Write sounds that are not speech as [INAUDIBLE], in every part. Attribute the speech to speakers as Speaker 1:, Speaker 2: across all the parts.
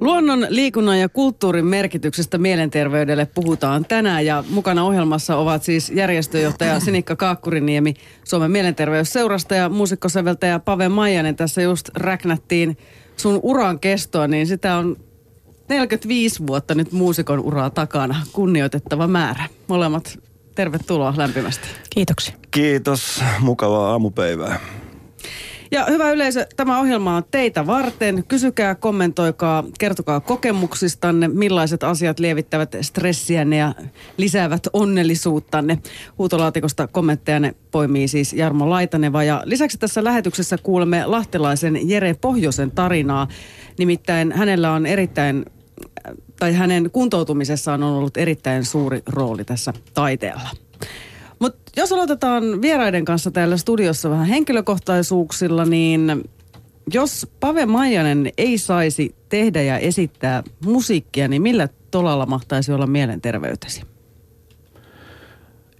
Speaker 1: Luonnon, liikunnan ja kulttuurin merkityksestä mielenterveydelle puhutaan tänään ja mukana ohjelmassa ovat siis järjestöjohtaja Sinikka Kaakkuriniemi Suomen mielenterveysseurasta ja muusikkosäveltäjä Pave Maijanen. Tässä just räknättiin sun uran kestoa, niin sitä on 45 vuotta nyt muusikon uraa takana. Kunnioitettava määrä. Molemmat tervetuloa lämpimästi.
Speaker 2: Kiitoksia.
Speaker 3: Kiitos, mukavaa aamupäivää.
Speaker 1: Ja hyvä yleisö, tämä ohjelma on teitä varten. Kysykää, kommentoikaa, kertokaa kokemuksistanne, millaiset asiat lievittävät stressiänne ja lisäävät onnellisuuttanne. Huutolaatikosta kommenttejanne poimii siis Jarmo Laitaneva. Ja lisäksi tässä lähetyksessä kuulemme lahtelaisen Jere Pohjosen tarinaa. Nimittäin hänellä on erittäin tai hänen kuntoutumisessaan on ollut erittäin suuri rooli tässä taiteella. Mutta jos aloitetaan vieraiden kanssa täällä studiossa vähän henkilökohtaisuuksilla, niin jos Pave Maijanen ei saisi tehdä ja esittää musiikkia, niin millä tolalla mahtaisi olla mielenterveytesi?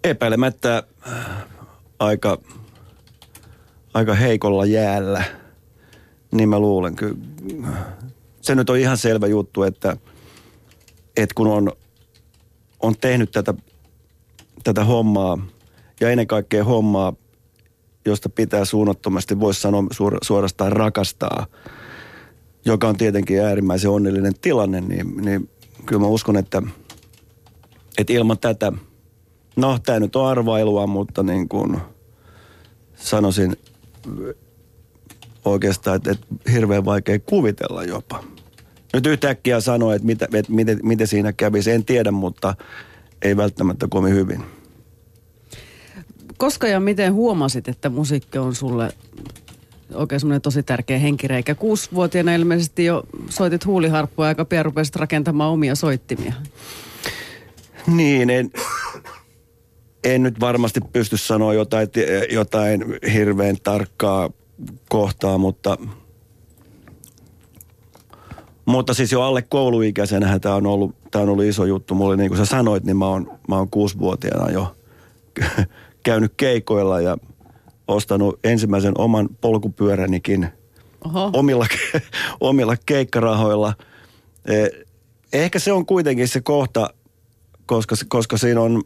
Speaker 3: Epäilemättä äh, aika, aika heikolla jäällä, niin mä luulen. Kyllä se nyt on ihan selvä juttu, että, että kun on, on tehnyt tätä, tätä hommaa ja ennen kaikkea hommaa, josta pitää suunnattomasti, voisi sanoa suorastaan rakastaa, joka on tietenkin äärimmäisen onnellinen tilanne, niin, niin kyllä mä uskon, että, että ilman tätä, no tämä nyt on arvailua, mutta niin kuin sanoisin, oikeastaan, että, että hirveän vaikea kuvitella jopa. Nyt yhtäkkiä sanoa, että mitä, että miten, miten siinä kävisi, en tiedä, mutta ei välttämättä kovin hyvin.
Speaker 1: Koska ja miten huomasit, että musiikki on sulle oikein semmoinen tosi tärkeä henkireikä? Kuusivuotiaana ilmeisesti jo soitit huuliharppua ja aika pian rupesit rakentamaan omia soittimia.
Speaker 3: Niin, en, en nyt varmasti pysty sanoa jotain, jotain hirveän tarkkaa kohtaa, mutta, mutta siis jo alle kouluikäisenä tämä on ollut, tämä on ollut iso juttu. Mulle niin kuin sä sanoit, niin mä oon, mä oon kuusivuotiaana jo [LAUGHS] käynyt keikoilla ja ostanut ensimmäisen oman polkupyöränikin Oho. omilla, omilla keikkarahoilla. E, ehkä se on kuitenkin se kohta, koska, koska siinä, on,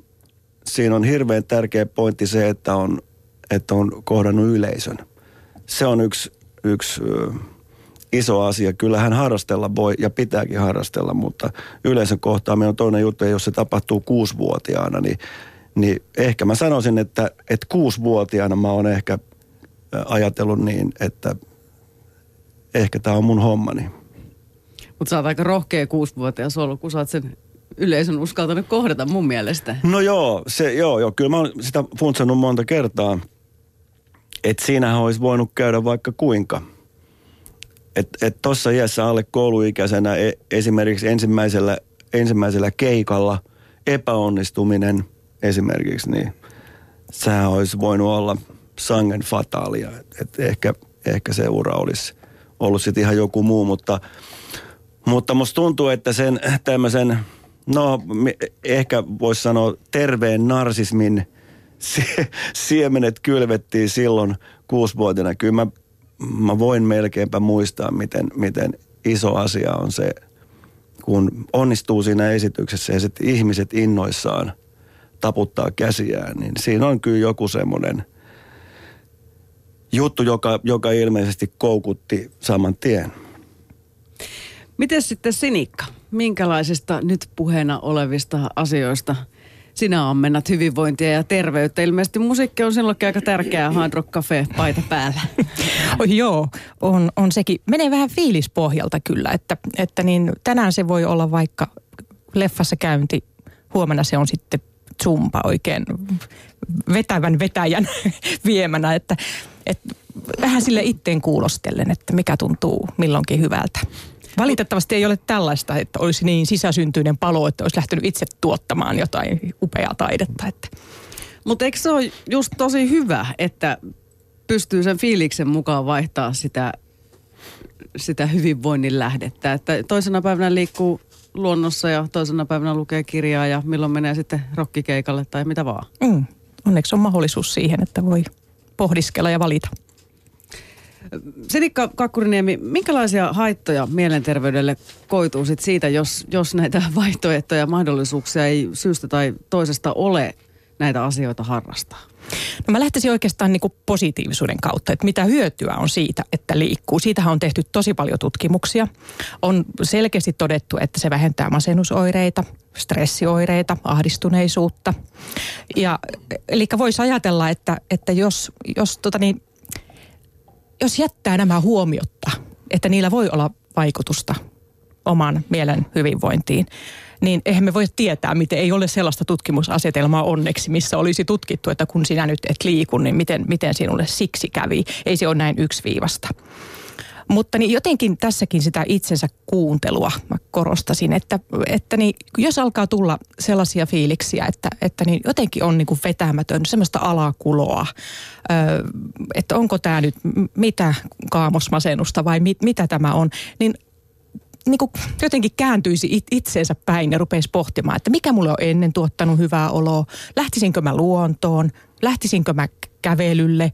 Speaker 3: siinä on hirveän tärkeä pointti se, että on, että on kohdannut yleisön – se on yksi, yksi iso asia. Kyllähän harrastella voi ja pitääkin harrastella, mutta yleisön kohtaaminen on toinen juttu. Ja jos se tapahtuu kuusivuotiaana, niin, niin ehkä mä sanoisin, että, että kuusivuotiaana mä oon ehkä ajatellut niin, että ehkä tämä on mun hommani.
Speaker 1: Mutta sä oot aika rohkea kuusivuotias ollut, kun sä oot sen yleisön uskaltanut kohdata mun mielestä.
Speaker 3: No joo, se, joo, joo, kyllä mä oon sitä funtsannut monta kertaa – että siinähän olisi voinut käydä vaikka kuinka. Että et tuossa et iässä alle kouluikäisenä e, esimerkiksi ensimmäisellä, ensimmäisellä keikalla epäonnistuminen esimerkiksi, niin sehän olisi voinut olla sangen fataalia. Että et ehkä, ehkä se ura olisi ollut sitten ihan joku muu, mutta, mutta musta tuntuu, että sen tämmöisen, no ehkä voisi sanoa terveen narsismin – siemenet kylvettiin silloin kuusivuotiaana. Kyllä mä, mä voin melkeinpä muistaa, miten, miten iso asia on se, kun onnistuu siinä esityksessä ja sitten ihmiset innoissaan taputtaa käsiään, niin siinä on kyllä joku semmoinen juttu, joka, joka ilmeisesti koukutti saman tien.
Speaker 1: Miten sitten Sinikka? Minkälaisista nyt puheena olevista asioista – sinä ammennat hyvinvointia ja terveyttä. Ilmeisesti musiikki on silloinkin aika tärkeää Hard Rock Cafe paita päällä. [LAUGHS]
Speaker 2: oh, joo, on, on sekin. Menee vähän fiilispohjalta kyllä, että, että niin tänään se voi olla vaikka leffassa käynti, huomenna se on sitten zumba oikein vetävän vetäjän [LAUGHS] viemänä, että, että vähän sille itteen kuulostellen, että mikä tuntuu milloinkin hyvältä. Valitettavasti ei ole tällaista, että olisi niin sisäsyntyinen palo, että olisi lähtenyt itse tuottamaan jotain upeaa taidetta. Että.
Speaker 1: Mutta eikö se ole just tosi hyvä, että pystyy sen fiiliksen mukaan vaihtaa sitä, sitä hyvinvoinnin lähdettä. Että toisena päivänä liikkuu luonnossa ja toisena päivänä lukee kirjaa ja milloin menee sitten rokkikeikalle tai mitä vaan.
Speaker 2: Mm. Onneksi on mahdollisuus siihen, että voi pohdiskella ja valita.
Speaker 1: Sinikka Kakkuriniemi, minkälaisia haittoja mielenterveydelle koituu sit siitä, jos, jos näitä [LAUGHS] vaihtoehtoja ja mahdollisuuksia ei syystä tai toisesta ole näitä asioita harrastaa?
Speaker 2: No mä lähtisin oikeastaan niin kuin positiivisuuden kautta, että mitä hyötyä on siitä, että liikkuu. Siitähän on tehty tosi paljon tutkimuksia. On selkeästi todettu, että se vähentää masennusoireita, stressioireita, ahdistuneisuutta. Ja, eli voisi ajatella, että, että jos, jos, tota niin, jos jättää nämä huomiotta, että niillä voi olla vaikutusta oman mielen hyvinvointiin, niin eihän me voi tietää, miten ei ole sellaista tutkimusasetelmaa onneksi, missä olisi tutkittu, että kun sinä nyt et liiku, niin miten, miten sinulle siksi kävi. Ei se ole näin yksiviivasta. Mutta niin jotenkin tässäkin sitä itsensä kuuntelua mä korostasin, että, että niin, jos alkaa tulla sellaisia fiiliksiä, että, että niin jotenkin on niin kuin vetämätön, semmoista alakuloa, ö, että onko tämä nyt mitä kaamosmasennusta vai mit, mitä tämä on, niin niin kuin jotenkin kääntyisi it, itseensä päin ja rupeisi pohtimaan, että mikä mulle on ennen tuottanut hyvää oloa, lähtisinkö mä luontoon, lähtisinkö mä kävelylle,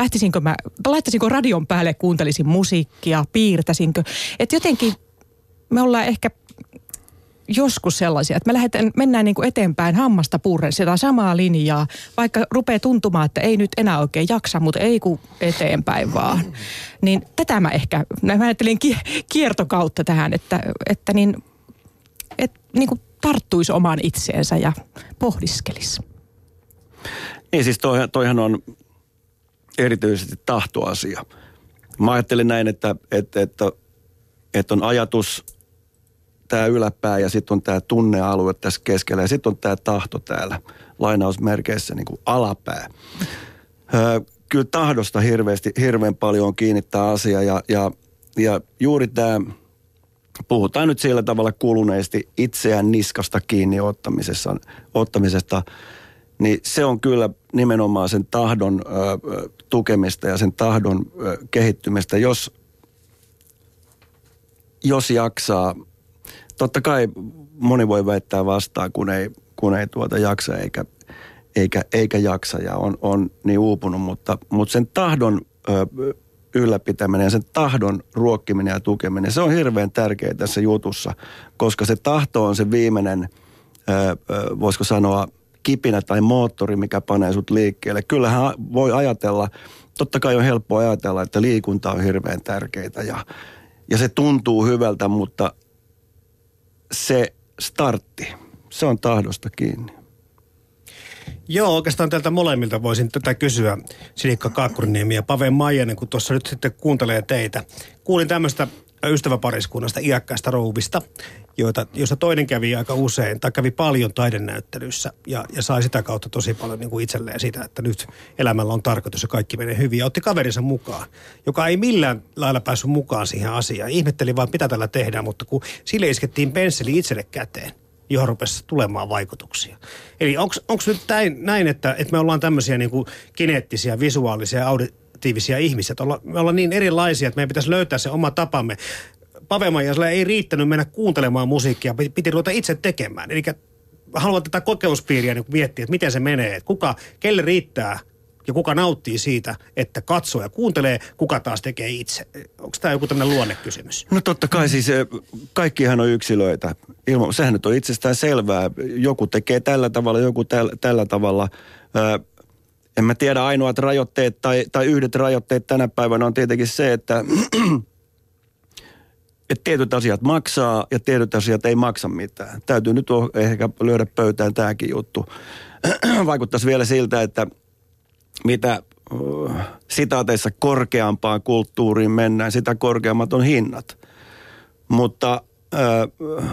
Speaker 2: lähtisinkö mä, laittaisinko radion päälle, kuuntelisin musiikkia, piirtäisinkö. Että jotenkin me ollaan ehkä joskus sellaisia, että me lähdetään, mennään niin kuin eteenpäin hammasta purren sitä samaa linjaa, vaikka rupeaa tuntumaan, että ei nyt enää oikein jaksa, mutta ei kun eteenpäin vaan. Niin tätä mä ehkä, mä ajattelin kiertokautta tähän, että, että niin, et, niin kuin tarttuisi omaan itseensä ja pohdiskelisi.
Speaker 3: Niin siis toi, toihan on erityisesti tahtoasia. Mä ajattelin näin, että, että, että, että on ajatus tämä yläpää ja sitten on tämä tunnealue tässä keskellä ja sitten on tämä tahto täällä lainausmerkeissä niin kuin alapää. Öö, kyllä tahdosta hirveästi, hirveän paljon on kiinnittää asia ja, ja, ja juuri tämä, puhutaan nyt sillä tavalla kuluneesti itseään niskasta kiinni ottamisessa, ottamisesta, niin se on kyllä nimenomaan sen tahdon ö, tukemista ja sen tahdon ö, kehittymistä, jos, jos jaksaa totta kai moni voi väittää vastaan, kun ei, kun ei tuota jaksa eikä, eikä, eikä jaksa ja on, on niin uupunut, mutta, mutta sen tahdon ö, ylläpitäminen ja sen tahdon ruokkiminen ja tukeminen, se on hirveän tärkeää tässä jutussa, koska se tahto on se viimeinen, ö, ö, voisiko sanoa, kipinä tai moottori, mikä panee sut liikkeelle. Kyllähän voi ajatella, totta kai on helppo ajatella, että liikunta on hirveän tärkeää ja, ja se tuntuu hyvältä, mutta se startti, se on tahdosta kiinni.
Speaker 4: Joo, oikeastaan tältä molemmilta voisin tätä kysyä, Sinikka Kaakkuriniemi ja Pave Maijanen, kun tuossa nyt sitten kuuntelee teitä. Kuulin tämmöistä ystäväpariskunnasta, iäkkäistä rouvista, joita, joista toinen kävi aika usein tai kävi paljon taidenäyttelyissä ja, ja sai sitä kautta tosi paljon niin kuin itselleen sitä, että nyt elämällä on tarkoitus ja kaikki menee hyvin. Ja otti kaverinsa mukaan, joka ei millään lailla päässyt mukaan siihen asiaan. Ihmetteli vaan, mitä tällä tehdään, mutta kun sille iskettiin pensseli itselle käteen, johon rupesi tulemaan vaikutuksia. Eli onko nyt näin, että, että me ollaan tämmöisiä niin kuin kineettisiä, visuaalisia, auditiivisia ihmisiä. Olla, me ollaan niin erilaisia, että meidän pitäisi löytää se oma tapamme Pavemaijasella ei riittänyt mennä kuuntelemaan musiikkia, piti ruveta itse tekemään. Eli haluan tätä kokeuspiiriä niin miettiä, että miten se menee, että kuka, kelle riittää ja kuka nauttii siitä, että katsoo ja kuuntelee, kuka taas tekee itse. Onko tämä joku tämmöinen luonnekysymys?
Speaker 3: No totta kai siis eh, kaikkihan on yksilöitä. Ilman, sehän nyt on itsestään selvää. Joku tekee tällä tavalla, joku täl, tällä tavalla. En mä tiedä, ainoat rajoitteet tai, tai yhdet rajoitteet tänä päivänä on tietenkin se, että [CLEARS THROAT] että tietyt asiat maksaa ja tietyt asiat ei maksa mitään. Täytyy nyt ehkä lyödä pöytään tämäkin juttu. [CLEARS THROAT] Vaikuttaisi vielä siltä, että mitä uh, sitaateissa korkeampaan kulttuuriin mennään, sitä korkeammat on hinnat. Mutta uh,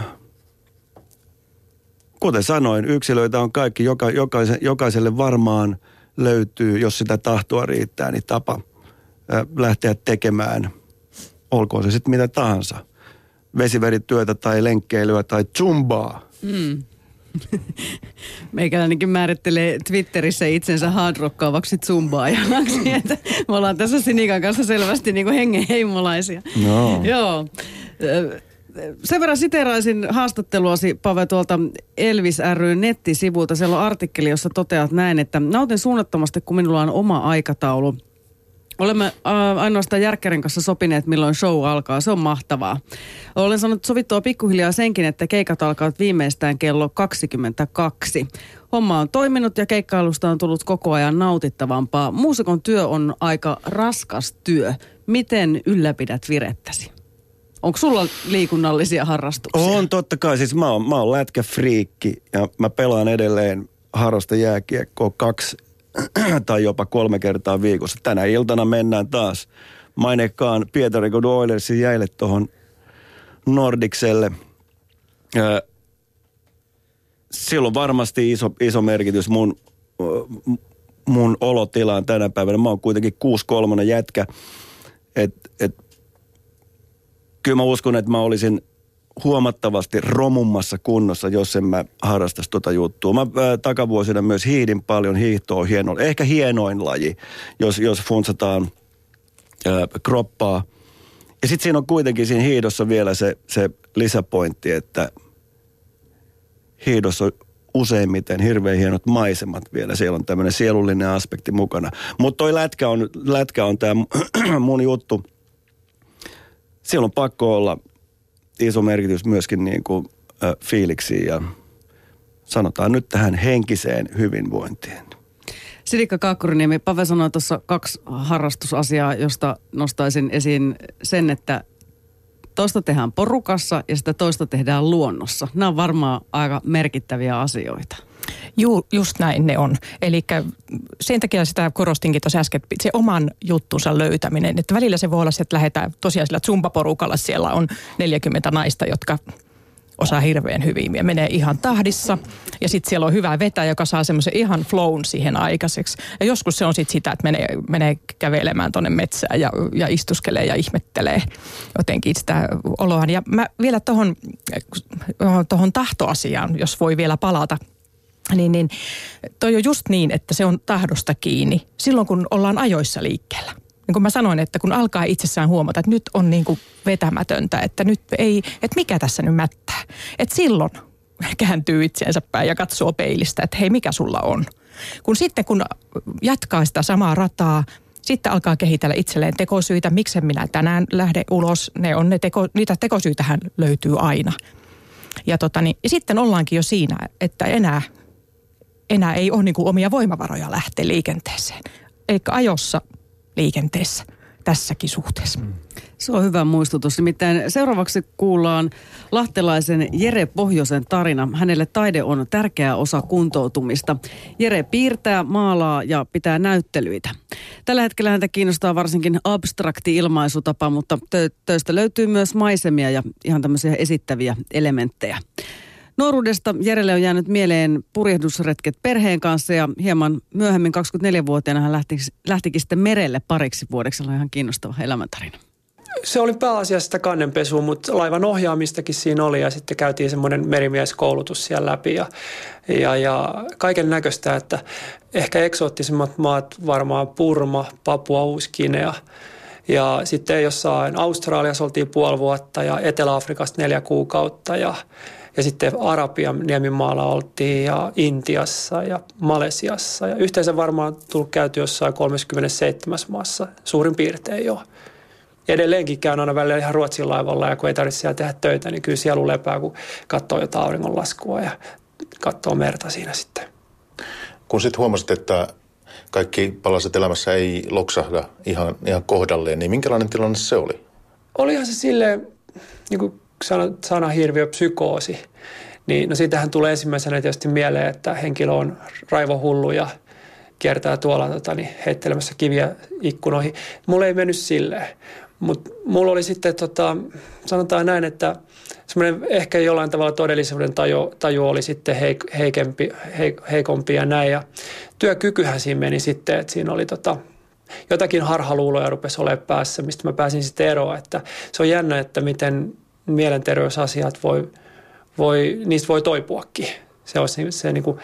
Speaker 3: kuten sanoin, yksilöitä on kaikki. Joka, jokaiselle varmaan löytyy, jos sitä tahtoa riittää, niin tapa lähteä tekemään – olkoon se sitten mitä tahansa vesiverityötä tai lenkkeilyä tai zumbaa. Mm. [LAUGHS]
Speaker 1: Meikäläinenkin määrittelee Twitterissä itsensä hardrockaavaksi zumbaajaksi. me ollaan tässä Sinikan kanssa selvästi niin kuin hengenheimolaisia.
Speaker 3: No.
Speaker 1: Joo. Sen verran siteraisin haastatteluasi, Pave, tuolta Elvis ry nettisivulta. Siellä on artikkeli, jossa toteat näin, että nautin suunnattomasti, kun minulla on oma aikataulu – Olemme äh, ainoastaan Järkkärin kanssa sopineet, milloin show alkaa. Se on mahtavaa. Olen sanonut sovittua pikkuhiljaa senkin, että keikat alkavat viimeistään kello 22. Homma on toiminut ja keikkailusta on tullut koko ajan nautittavampaa. Muusikon työ on aika raskas työ. Miten ylläpidät virettäsi? Onko sulla liikunnallisia harrastuksia?
Speaker 3: On totta kai. Siis mä oon, mä oon lätkäfriikki ja mä pelaan edelleen harrasta jääkiekkoa kaksi [CLEARS THROAT] tai jopa kolme kertaa viikossa. Tänä iltana mennään taas mainekkaan Pietari Oilersin jäille tuohon Nordikselle. Silloin varmasti iso, iso merkitys mun, mun olotilaan tänä päivänä. Mä oon kuitenkin 6-3 jätkä. Et, et, kyllä mä uskon, että mä olisin huomattavasti romummassa kunnossa, jos en mä harrastaisi tota juttua. Mä ää, takavuosina myös hiidin paljon, hiihtoa hieno, ehkä hienoin laji, jos, jos funtsataan ää, kroppaa. Ja sitten siinä on kuitenkin siinä hiidossa vielä se, se lisäpointti, että hiidossa on useimmiten hirveän hienot maisemat vielä. Siellä on tämmöinen sielullinen aspekti mukana. Mutta toi lätkä on, lätkä on tämä [CLEARS THROAT] mun juttu. Siellä on pakko olla iso merkitys myöskin niin kuin, äh, fiiliksiin ja sanotaan nyt tähän henkiseen hyvinvointiin.
Speaker 1: Sidikka Kaakkuriniemi, Pave sanoi tuossa kaksi harrastusasiaa, josta nostaisin esiin sen, että toista tehdään porukassa ja sitä toista tehdään luonnossa. Nämä on varmaan aika merkittäviä asioita.
Speaker 2: Juu, just näin ne on. Eli sen takia sitä korostinkin tuossa äsken, että se oman juttunsa löytäminen. Että välillä se voi olla, että lähdetään tosiaan sillä zumba-porukalla, siellä on 40 naista, jotka osaa hirveän hyvin ja menee ihan tahdissa. Ja sitten siellä on hyvä vetä, joka saa semmoisen ihan flown siihen aikaiseksi. Ja joskus se on sitten sitä, että menee, menee kävelemään tuonne metsään ja, ja istuskelee ja ihmettelee jotenkin sitä oloa. Ja mä vielä tuohon tohon tahtoasiaan, jos voi vielä palata – niin, niin toi on just niin, että se on tahdosta kiinni silloin, kun ollaan ajoissa liikkeellä. Niin kuin mä sanoin, että kun alkaa itsessään huomata, että nyt on niin kuin vetämätöntä, että nyt ei, että mikä tässä nyt mättää. Että silloin kääntyy itseensä päin ja katsoo peilistä, että hei, mikä sulla on. Kun sitten kun jatkaa sitä samaa rataa, sitten alkaa kehitellä itselleen tekosyitä, miksi minä tänään lähde ulos. Ne on ne teko, niitä tekosyitähän löytyy aina. Ja, tota, niin, ja sitten ollaankin jo siinä, että enää enää ei ole niin kuin omia voimavaroja lähteä liikenteeseen. Eikä ajossa liikenteessä tässäkin suhteessa. Mm.
Speaker 1: Se on hyvä muistutus. Nimittäin seuraavaksi kuullaan lahtelaisen Jere Pohjosen tarina. Hänelle taide on tärkeä osa kuntoutumista. Jere piirtää, maalaa ja pitää näyttelyitä. Tällä hetkellä häntä kiinnostaa varsinkin abstrakti ilmaisutapa, mutta tö- töistä löytyy myös maisemia ja ihan tämmöisiä esittäviä elementtejä. Nuoruudesta Jerelle on jäänyt mieleen purjehdusretket perheen kanssa ja hieman myöhemmin 24-vuotiaana hän lähti, lähtikin sitten merelle pariksi vuodeksi. Se on ihan kiinnostava elämäntarina.
Speaker 5: Se oli pääasiassa sitä kannenpesua, mutta laivan ohjaamistakin siinä oli ja sitten käytiin semmoinen merimieskoulutus siellä läpi ja, ja, ja kaiken näköistä, että ehkä eksoottisimmat maat varmaan Purma, Papua, Uuskinea ja sitten jossain Australiassa oltiin puoli vuotta ja Etelä-Afrikasta neljä kuukautta ja ja sitten Arabian niemimaalla oltiin ja Intiassa ja Malesiassa. Ja yhteensä varmaan tullut käyty jossain 37 maassa suurin piirtein jo. Ja edelleenkin käyn aina välillä ihan Ruotsin laivalla ja kun ei tarvitse siellä tehdä töitä, niin kyllä siellä lepää, kun katsoo jotain auringonlaskua ja katsoo merta siinä sitten.
Speaker 6: Kun sitten huomasit, että kaikki palaset elämässä ei loksahda ihan, ihan kohdalleen, niin minkälainen tilanne se oli?
Speaker 5: Olihan se silleen, niin kuin sana, sana hirviö psykoosi, niin no siitähän tulee ensimmäisenä tietysti mieleen, että henkilö on raivohullu ja kiertää tuolla tota, niin heittelemässä kiviä ikkunoihin. Mulla ei mennyt silleen, mutta mulla oli sitten, tota, sanotaan näin, että semmoinen ehkä jollain tavalla todellisuuden taju, taju oli sitten heik, heikempi, heik, heikompi ja näin. Ja työkykyhän siinä meni sitten, että siinä oli tota, jotakin harhaluuloja rupesi olemaan päässä, mistä mä pääsin sitten eroon. Että se on jännä, että miten mielenterveysasiat voi, voi, niistä voi toipuakin. Se olisi se, se niin kuin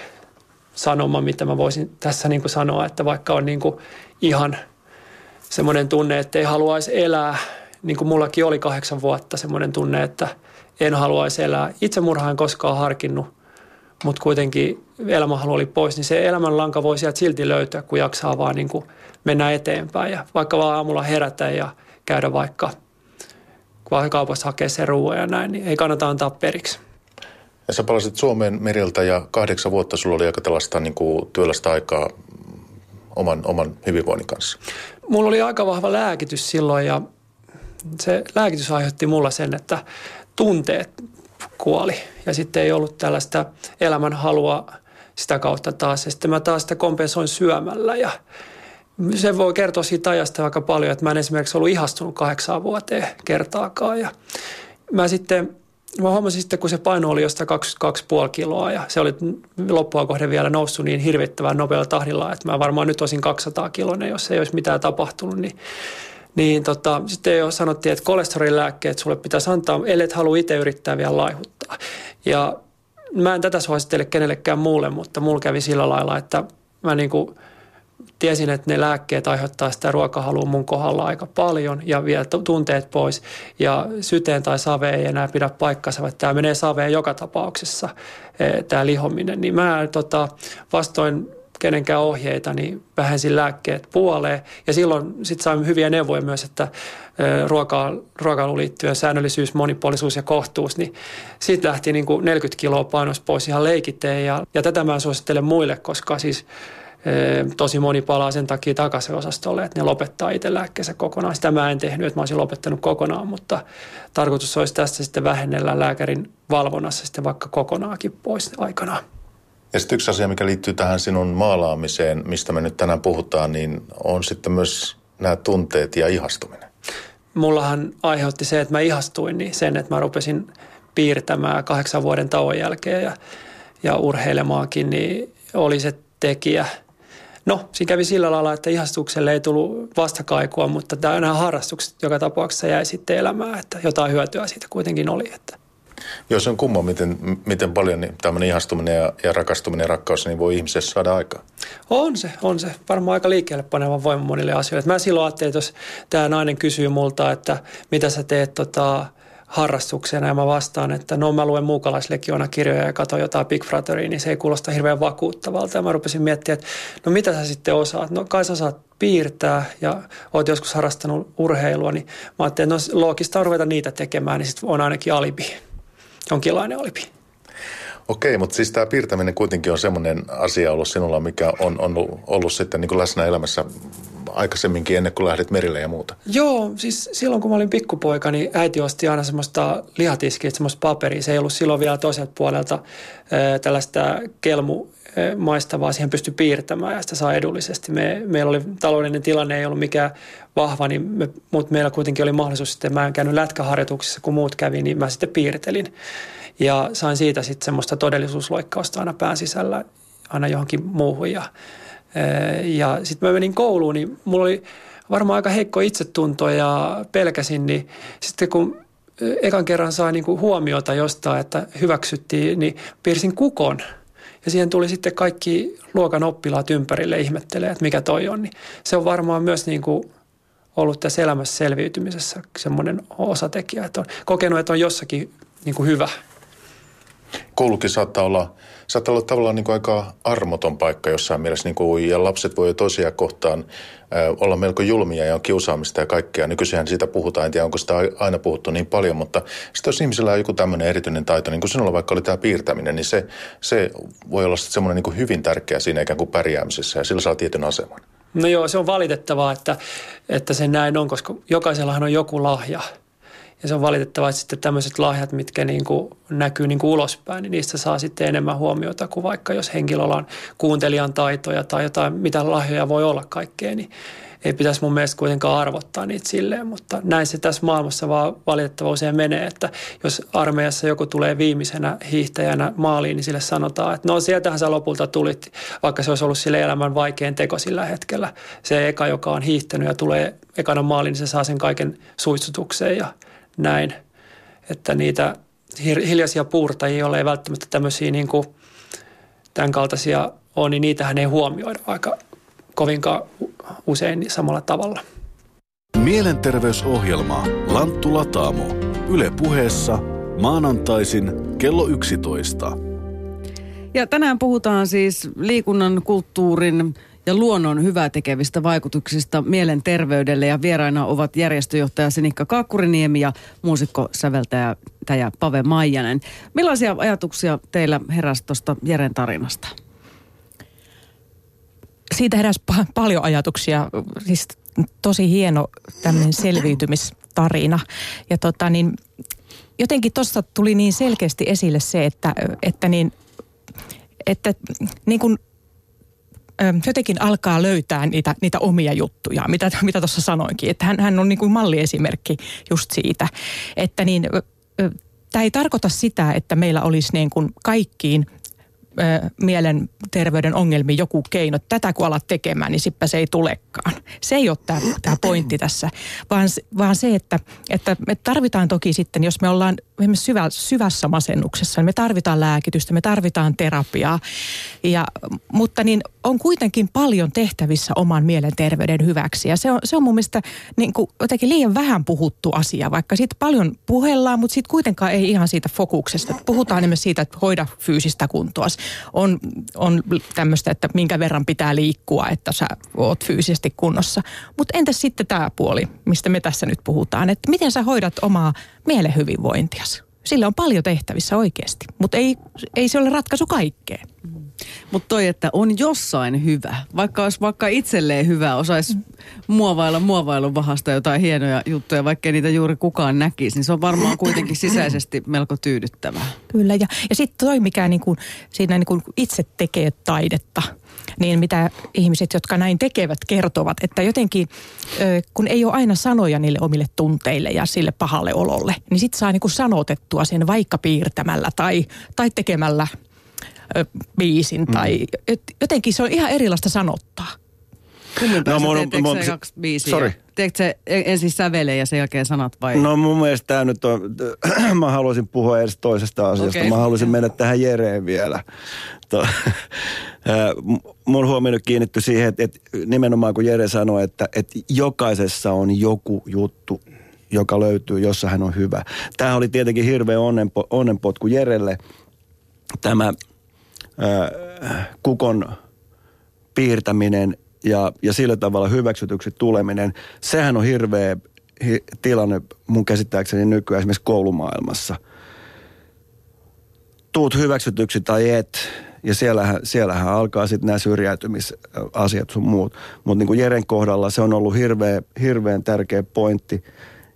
Speaker 5: sanoma, mitä mä voisin tässä niin kuin sanoa, että vaikka on niin kuin ihan semmoinen tunne, että ei haluaisi elää, niin kuin mullakin oli kahdeksan vuotta semmoinen tunne, että en haluaisi elää. Itsemurhaa en koskaan harkinnut, mutta kuitenkin elämänhalu oli pois, niin se elämänlanka voi sieltä silti löytyä, kun jaksaa vaan niin kuin mennä eteenpäin ja vaikka vaan aamulla herätä ja käydä vaikka kaupassa hakea se ruoan ja näin, niin ei kannata antaa periksi.
Speaker 6: Ja sä palasit Suomeen meriltä ja kahdeksan vuotta sulla oli aika tällaista niin kuin työlästä aikaa oman, oman hyvinvoinnin kanssa.
Speaker 5: Mulla oli aika vahva lääkitys silloin ja se lääkitys aiheutti mulla sen, että tunteet kuoli. Ja sitten ei ollut tällaista elämän halua sitä kautta taas. Ja sitten mä taas sitä kompensoin syömällä ja se voi kertoa siitä ajasta aika paljon, että mä en esimerkiksi ollut ihastunut kahdeksaan vuoteen kertaakaan. Ja mä sitten, mä huomasin sitten, kun se paino oli jostain 22,5 kiloa ja se oli loppua kohden vielä noussut niin hirvittävän nopealla tahdilla, että mä varmaan nyt olisin 200 kiloinen, jos ei olisi mitään tapahtunut, niin niin tota, sitten jo sanottiin, että kolesterolilääkkeet sulle pitäisi antaa, ellei halua itse yrittää vielä laihuttaa. Ja mä en tätä suosittele kenellekään muulle, mutta mulla kävi sillä lailla, että mä niin kuin tiesin, että ne lääkkeet aiheuttaa sitä ruokahalua mun kohdalla aika paljon ja vie tunteet pois. Ja syteen tai save ei enää pidä paikkansa, vaan tämä menee saveen joka tapauksessa, eh, tämä lihominen. Niin mä tota, vastoin kenenkään ohjeita, niin vähensin lääkkeet puoleen. Ja silloin sitten saimme hyviä neuvoja myös, että ruokailuun liittyen säännöllisyys, monipuolisuus ja kohtuus, niin siitä lähti niin kuin 40 kiloa painos pois ihan leikiteen. Ja, ja tätä mä suosittelen muille, koska siis tosi moni palaa sen takia takaisin osastolle, että ne lopettaa itse lääkkeensä kokonaan. Sitä mä en tehnyt, että mä olisin lopettanut kokonaan, mutta tarkoitus olisi tästä sitten vähennellä lääkärin valvonnassa sitten vaikka kokonaakin pois aikanaan.
Speaker 6: Ja sitten yksi asia, mikä liittyy tähän sinun maalaamiseen, mistä me nyt tänään puhutaan, niin on sitten myös nämä tunteet ja ihastuminen.
Speaker 5: Mullahan aiheutti se, että mä ihastuin, niin sen, että mä rupesin piirtämään kahdeksan vuoden tauon jälkeen ja, ja urheilemaankin, niin oli se tekijä. No, siinä kävi sillä lailla, että ihastukselle ei tullut vastakaikua, mutta nämä harrastukset joka tapauksessa jäi sitten elämään, että jotain hyötyä siitä kuitenkin oli. Että
Speaker 6: Joo, se on kumma, miten, miten paljon niin tämmöinen ihastuminen ja, ja rakastuminen ja rakkaus niin voi ihmisessä saada aikaa.
Speaker 5: On se, on se. Varmaan aika liikkeelle paneva voima monille asioille. Mä silloin ajattelin, että jos tämä nainen kysyy multa, että mitä sä teet tota, harrastuksena ja mä vastaan, että no mä luen muukalaislegiona kirjoja ja katson jotain Big Brotheria, niin se ei kuulosta hirveän vakuuttavalta. Ja mä rupesin miettimään, että no mitä sä sitten osaat? No kai sä saat piirtää ja oot joskus harrastanut urheilua, niin mä ajattelin, että no loogista on ruveta niitä tekemään, niin sitten on ainakin alibi jonkinlainen alibi.
Speaker 6: Okei, mutta siis tämä piirtäminen kuitenkin on semmoinen asia ollut sinulla, mikä on, on ollut sitten niin kuin läsnä elämässä aikaisemminkin ennen kuin lähdit merille ja muuta.
Speaker 5: Joo, siis silloin kun mä olin pikkupoika, niin äiti osti aina semmoista lihatiskiä, semmoista paperia. Se ei ollut silloin vielä toiselta puolelta tällaista kelmu maistavaa, siihen pystyi piirtämään ja sitä saa edullisesti. Me, meillä oli taloudellinen tilanne, ei ollut mikään vahva, niin me, mutta meillä kuitenkin oli mahdollisuus sitten, mä en käynyt lätkäharjoituksissa, kun muut kävi, niin mä sitten piirtelin. Ja sain siitä sitten semmoista todellisuusloikkausta aina pään sisällä, aina johonkin muuhun. Ja, ja sitten mä menin kouluun, niin mulla oli varmaan aika heikko itsetunto ja pelkäsin, niin sitten kun ekan kerran sai niin kuin huomiota jostain, että hyväksyttiin, niin piirsin kukon – ja siihen tuli sitten kaikki luokan oppilaat ympärille ihmettelee, että mikä toi on. Niin se on varmaan myös niin kuin ollut tässä elämässä selviytymisessä semmoinen osatekijä, että on kokenut, että on jossakin niin kuin hyvä.
Speaker 6: Koulukin saattaa olla, saattaa olla tavallaan niin kuin aika armoton paikka jossain mielessä, niin kuin, ja lapset voi jo tosiaan kohtaan olla melko julmia ja on kiusaamista ja kaikkea. Nykyisinhän siitä puhutaan, en tiedä onko sitä aina puhuttu niin paljon, mutta sitten jos ihmisellä on joku tämmöinen erityinen taito, niin kuin sinulla vaikka oli tämä piirtäminen, niin se, se voi olla semmoinen niin kuin hyvin tärkeä siinä ikään kuin pärjäämisessä ja sillä saa tietyn aseman.
Speaker 5: No joo, se on valitettavaa, että, että se näin on, koska jokaisellahan on joku lahja – ja se on valitettavaa, että sitten tämmöiset lahjat, mitkä niin kuin näkyy niin kuin ulospäin, niin niistä saa sitten enemmän huomiota kuin vaikka jos henkilöllä on kuuntelijan taitoja tai jotain, mitä lahjoja voi olla kaikkea, niin ei pitäisi mun mielestä kuitenkaan arvottaa niitä silleen, mutta näin se tässä maailmassa vaan valitettava usein menee, että jos armeijassa joku tulee viimeisenä hiihtäjänä maaliin, niin sille sanotaan, että no sieltähän sä lopulta tulit, vaikka se olisi ollut sille elämän vaikein teko sillä hetkellä. Se eka, joka on hiihtänyt ja tulee ekana maaliin, niin se saa sen kaiken suistutukseen ja näin, että niitä hiljaisia puurtajia, ole ei välttämättä tämmöisiä niin kuin tämän kaltaisia on, niin niitähän ei huomioida aika kovinkaan usein samalla tavalla.
Speaker 7: Mielenterveysohjelma Lanttu Lataamo. Yle puheessa maanantaisin kello 11.
Speaker 1: Ja tänään puhutaan siis liikunnan, kulttuurin ja luonnon hyvää tekevistä vaikutuksista mielenterveydelle. Ja vieraina ovat järjestöjohtaja Sinikka Kaakkuriniemi ja muusikko, säveltäjä Täjä Pave Maijanen. Millaisia ajatuksia teillä heräsi tuosta Jeren tarinasta?
Speaker 2: Siitä heräsi pa- paljon ajatuksia. Siis tosi hieno tämmöinen selviytymistarina. Ja tota niin, jotenkin tuossa tuli niin selkeästi esille se, että, että, niin, että niin kuin jotenkin alkaa löytää niitä, niitä omia juttuja, mitä mitä tuossa sanoinkin. Että hän, hän on niin kuin malliesimerkki just siitä, että niin, tämä ei tarkoita sitä, että meillä olisi niin kuin kaikkiin ö, mielenterveyden ongelmiin joku keino. Tätä kun alat tekemään, niin sippä se ei tulekaan. Se ei ole tämä, pointti tässä, vaan, vaan se, että, että me tarvitaan toki sitten, jos me ollaan syvä, syvässä masennuksessa, niin me tarvitaan lääkitystä, me tarvitaan terapiaa. Ja, mutta niin on kuitenkin paljon tehtävissä oman mielenterveyden hyväksi. Ja se on, se on mun mielestä niin kuin jotenkin liian vähän puhuttu asia, vaikka siitä paljon puhellaan, mutta sitten kuitenkaan ei ihan siitä fokuksesta. Puhutaan nimessä siitä, että hoida fyysistä kuntoa. On, on tämmöistä, että minkä verran pitää liikkua, että sä oot fyysisesti kunnossa. Mutta entäs sitten tämä puoli, mistä me tässä nyt puhutaan, että miten sä hoidat omaa mielen hyvinvointiasi? Sillä on paljon tehtävissä oikeasti, mutta ei, ei se ole ratkaisu kaikkeen.
Speaker 1: Mutta toi, että on jossain hyvä, vaikka olisi vaikka itselleen hyvä, osaisi muovailla muovailun vahasta jotain hienoja juttuja, vaikka niitä juuri kukaan näkisi, niin se on varmaan kuitenkin sisäisesti melko tyydyttävää.
Speaker 2: Kyllä, ja, ja sitten toi, mikä niinku, siinä niinku itse tekee taidetta, niin mitä ihmiset, jotka näin tekevät, kertovat, että jotenkin kun ei ole aina sanoja niille omille tunteille ja sille pahalle ololle, niin sitten saa niinku sanotettua sen vaikka piirtämällä tai, tai tekemällä biisin mm. tai jotenkin se on ihan erilaista sanottaa.
Speaker 1: Kummin no, mun, teet, mun, kaksi biisiä? Sorry. Teekö se ensin sävelee ja sen jälkeen sanat vai?
Speaker 3: No mun mielestä tämä nyt on, [CLEARS THROAT] mä haluaisin puhua edes toisesta asiasta. Okay. Mä haluaisin mennä tähän Jereen vielä. To, [LAUGHS] mun huomioon kiinnitty siihen, että, että nimenomaan kun Jere sanoi, että, että jokaisessa on joku juttu, joka löytyy, jossa hän on hyvä. Tämä oli tietenkin hirveä onnenpo, onnenpotku Jerelle. Tämä kukon piirtäminen ja, ja sillä tavalla hyväksytyksi tuleminen, sehän on hirveä hi, tilanne mun käsittääkseni nykyään esimerkiksi koulumaailmassa. Tuut hyväksytyksi tai et, ja siellähän, siellähän alkaa sitten nämä syrjäytymisasiat sun muut. Mutta niin kuin Jeren kohdalla se on ollut hirveä, hirveän tärkeä pointti.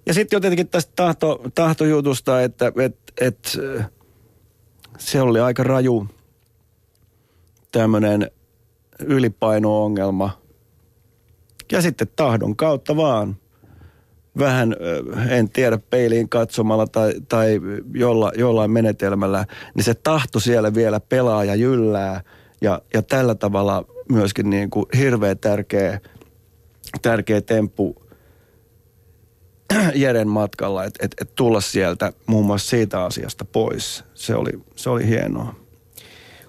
Speaker 3: Ja sitten jotenkin tästä tahto, tahtojutusta, että et, et, se oli aika raju tämmöinen ylipaino-ongelma. Ja sitten tahdon kautta vaan vähän, en tiedä, peiliin katsomalla tai, tai jolla, jollain menetelmällä, niin se tahto siellä vielä pelaa ja jyllää. Ja, ja tällä tavalla myöskin niin kuin hirveän tärkeä, tärkeä temppu [CLEARS THROAT] Jeren matkalla, että et, et tulla sieltä muun muassa siitä asiasta pois. Se oli, se oli hienoa.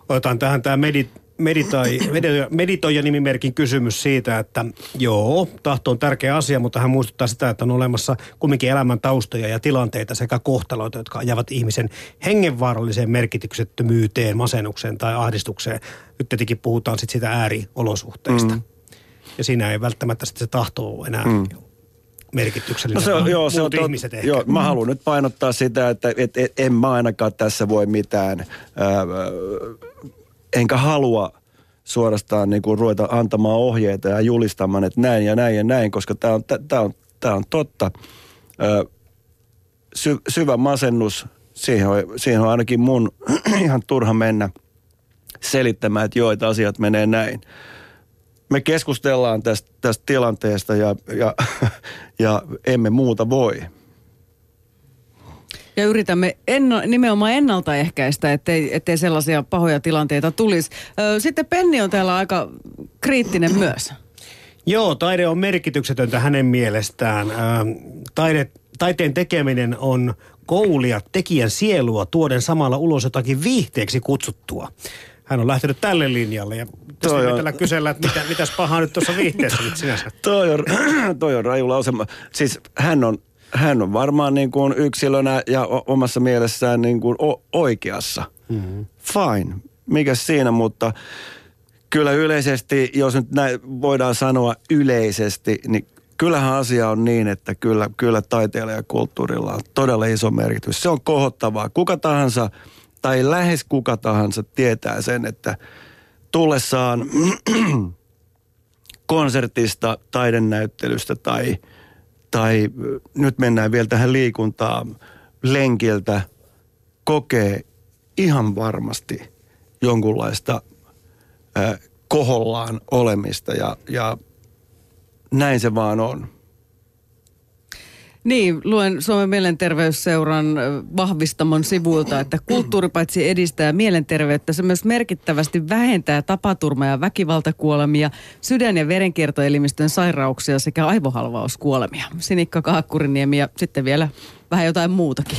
Speaker 4: Otetaan tähän tämä medit, meditoi, [COUGHS] meditoija nimimerkin kysymys siitä, että joo, tahto on tärkeä asia, mutta hän muistuttaa sitä, että on olemassa kumminkin elämän taustoja ja tilanteita sekä kohtaloita, jotka ajavat ihmisen hengenvaaralliseen merkityksettömyyteen, masennukseen tai ahdistukseen. Nyt tietenkin puhutaan sitten sitä ääriolosuhteista. Mm. Ja siinä ei välttämättä sitten se tahto ole enää mm merkityksellinen. No se on, joo, se on ihmiset ehkä.
Speaker 3: Joo, mä haluan nyt painottaa sitä, että et, et, en mä ainakaan tässä voi mitään, ää, enkä halua suorastaan niin kuin ruveta antamaan ohjeita ja julistamaan, että näin ja näin ja näin, koska tämä on, on, on totta. Ö, sy, syvä masennus, siihen on, siihen on ainakin mun [CLEARS THROAT] ihan turha mennä selittämään, että että asiat menee näin. Me keskustellaan tästä, tästä tilanteesta ja, ja, [LAUGHS] ja emme muuta voi
Speaker 1: ja yritämme enno, nimenomaan ennaltaehkäistä, ettei, ettei sellaisia pahoja tilanteita tulisi. Sitten Penni on täällä aika kriittinen myös.
Speaker 4: Joo, taide on merkityksetöntä hänen mielestään. Taide, taiteen tekeminen on koulia tekijän sielua tuoden samalla ulos jotakin viihteeksi kutsuttua. Hän on lähtenyt tälle linjalle ja tässä on... kysellä, että mitä, mitäs pahaa nyt tuossa viihteessä nyt sinänsä.
Speaker 3: toi on, toi on raju lause. Siis hän on hän on varmaan niin kuin yksilönä ja omassa mielessään niin kuin oikeassa. Mm-hmm. Fine. mikä siinä, mutta kyllä yleisesti, jos nyt näin voidaan sanoa yleisesti, niin kyllähän asia on niin, että kyllä, kyllä taiteella ja kulttuurilla on todella iso merkitys. Se on kohottavaa. Kuka tahansa tai lähes kuka tahansa tietää sen, että tullessaan [CLEARS THROAT] konsertista, taidenäyttelystä tai, tai nyt mennään vielä tähän liikuntaan lenkiltä, kokee ihan varmasti jonkunlaista kohollaan olemista ja, ja näin se vaan on.
Speaker 1: Niin, luen Suomen mielenterveysseuran vahvistamon sivuilta, että kulttuuri paitsi edistää mielenterveyttä, se myös merkittävästi vähentää tapaturma- ja väkivaltakuolemia, sydän- ja verenkiertoelimistön sairauksia sekä aivohalvauskuolemia. Sinikka Kaakkuriniemi ja sitten vielä vähän jotain muutakin.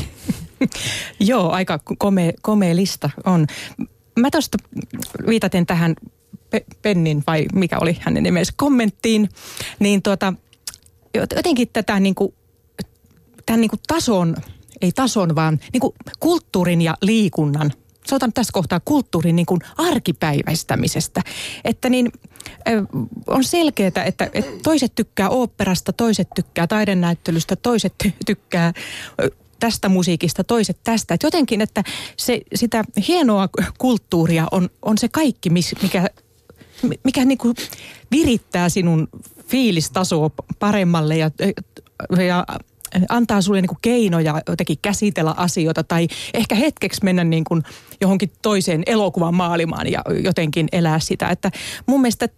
Speaker 1: [LAUGHS]
Speaker 2: Joo, aika komea, komea lista on. Mä tuosta viitaten tähän Pe- Pennin, vai mikä oli hänen nimensä, kommenttiin, niin tuota, jotenkin tätä niin kuin, tämän niin kuin tason, ei tason, vaan niin kuin kulttuurin ja liikunnan sanotaan tässä kohtaa kulttuurin niin kuin arkipäiväistämisestä. Että niin, on selkeää, että, että toiset tykkää oopperasta, toiset tykkää taidennäyttelystä, toiset tykkää tästä musiikista, toiset tästä. Et jotenkin, että se, sitä hienoa kulttuuria on, on se kaikki, mikä, mikä niin kuin virittää sinun fiilistasoa paremmalle ja, ja antaa sulle niin kuin keinoja jotenkin käsitellä asioita tai ehkä hetkeksi mennä niin kuin johonkin toiseen elokuvan maailmaan ja jotenkin elää sitä. Että mun mielestä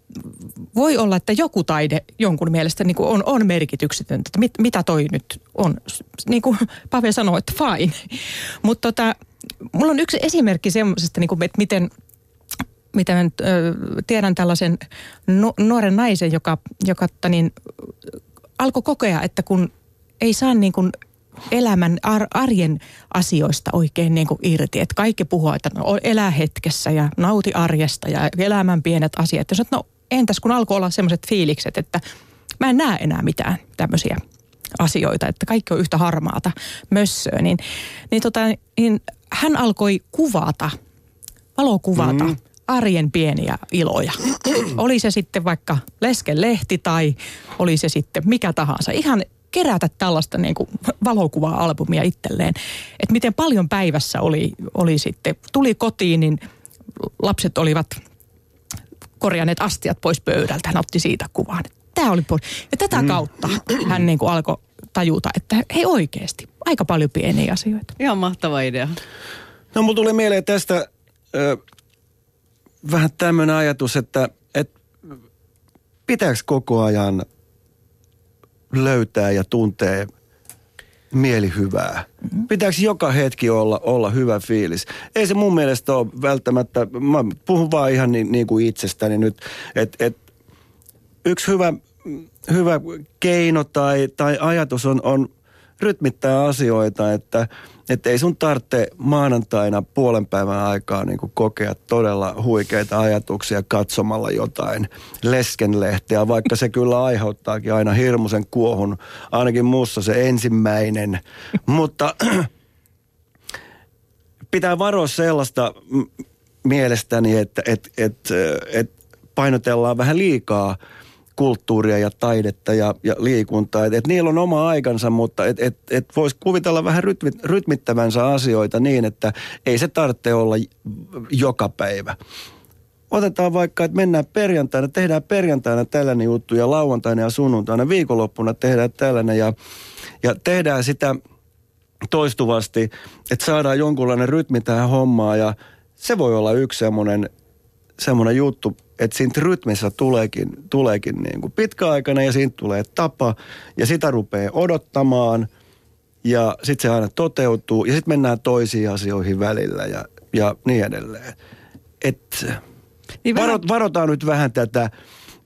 Speaker 2: voi olla, että joku taide jonkun mielestä niin kuin on, on merkityksetöntä, että mit, mitä toi nyt on. Niin kuin Pave sanoi, että fine. Mutta tota, mulla on yksi esimerkki semmoisesta, niin että miten – mitä mä nyt, ö, tiedän tällaisen nu, nuoren naisen, joka, joka niin, alkoi kokea, että kun ei saa niin kuin elämän ar, arjen asioista oikein niin kuin irti. Että kaikki puhuu, että no, elää hetkessä ja nauti arjesta ja elämän pienet asiat. Ja no entäs kun alkoi olla sellaiset fiilikset, että mä en näe enää mitään tämmöisiä asioita, että kaikki on yhtä harmaata mössöä, niin, niin, tota, niin hän alkoi kuvata, valokuvata mm arjen pieniä iloja. Oli se sitten vaikka leskelehti tai oli se sitten mikä tahansa. Ihan kerätä tällaista niin kuin valokuvaa-albumia itselleen. Että miten paljon päivässä oli, oli sitten, tuli kotiin, niin lapset olivat korjanneet astiat pois pöydältä. Hän otti siitä kuvan. Tämä oli pois. Ja tätä mm. kautta hän niin kuin alkoi tajuta, että hei oikeasti, aika paljon pieniä asioita.
Speaker 1: Ihan mahtava idea.
Speaker 3: No mulla tuli mieleen tästä ö, vähän tämmöinen ajatus, että, että pitääkö koko ajan löytää ja tuntee mielihyvää? Mm-hmm. Pitääkö joka hetki olla, olla hyvä fiilis? Ei se mun mielestä ole välttämättä, mä puhun vaan ihan niin, niin kuin itsestäni nyt, että et, yksi hyvä, hyvä keino tai, tai ajatus on, on rytmittää asioita, että – että ei sun tarvitse maanantaina puolen päivän aikaa niin kokea todella huikeita ajatuksia katsomalla jotain leskenlehteä, vaikka se kyllä aiheuttaakin aina hirmuisen kuohun, ainakin muussa se ensimmäinen. Mutta pitää varoa sellaista mielestäni, että et, et, et painotellaan vähän liikaa – kulttuuria ja taidetta ja, ja liikuntaa. Että et niillä on oma aikansa, mutta et, et, et voisi kuvitella vähän rytmit, rytmittävänsä asioita niin, että ei se tarvitse olla joka päivä. Otetaan vaikka, että mennään perjantaina, tehdään perjantaina tällainen juttu ja lauantaina ja sunnuntaina, viikonloppuna tehdään tällainen ja, ja tehdään sitä toistuvasti, että saadaan jonkunlainen rytmi tähän hommaan ja se voi olla yksi semmoinen semmoinen juttu, että siitä rytmissä tuleekin, tuleekin niin kuin pitkäaikainen ja siitä tulee tapa ja sitä rupeaa odottamaan ja sitten se aina toteutuu ja sitten mennään toisiin asioihin välillä ja, ja niin edelleen. Et niin varo, varotaan nyt vähän tätä,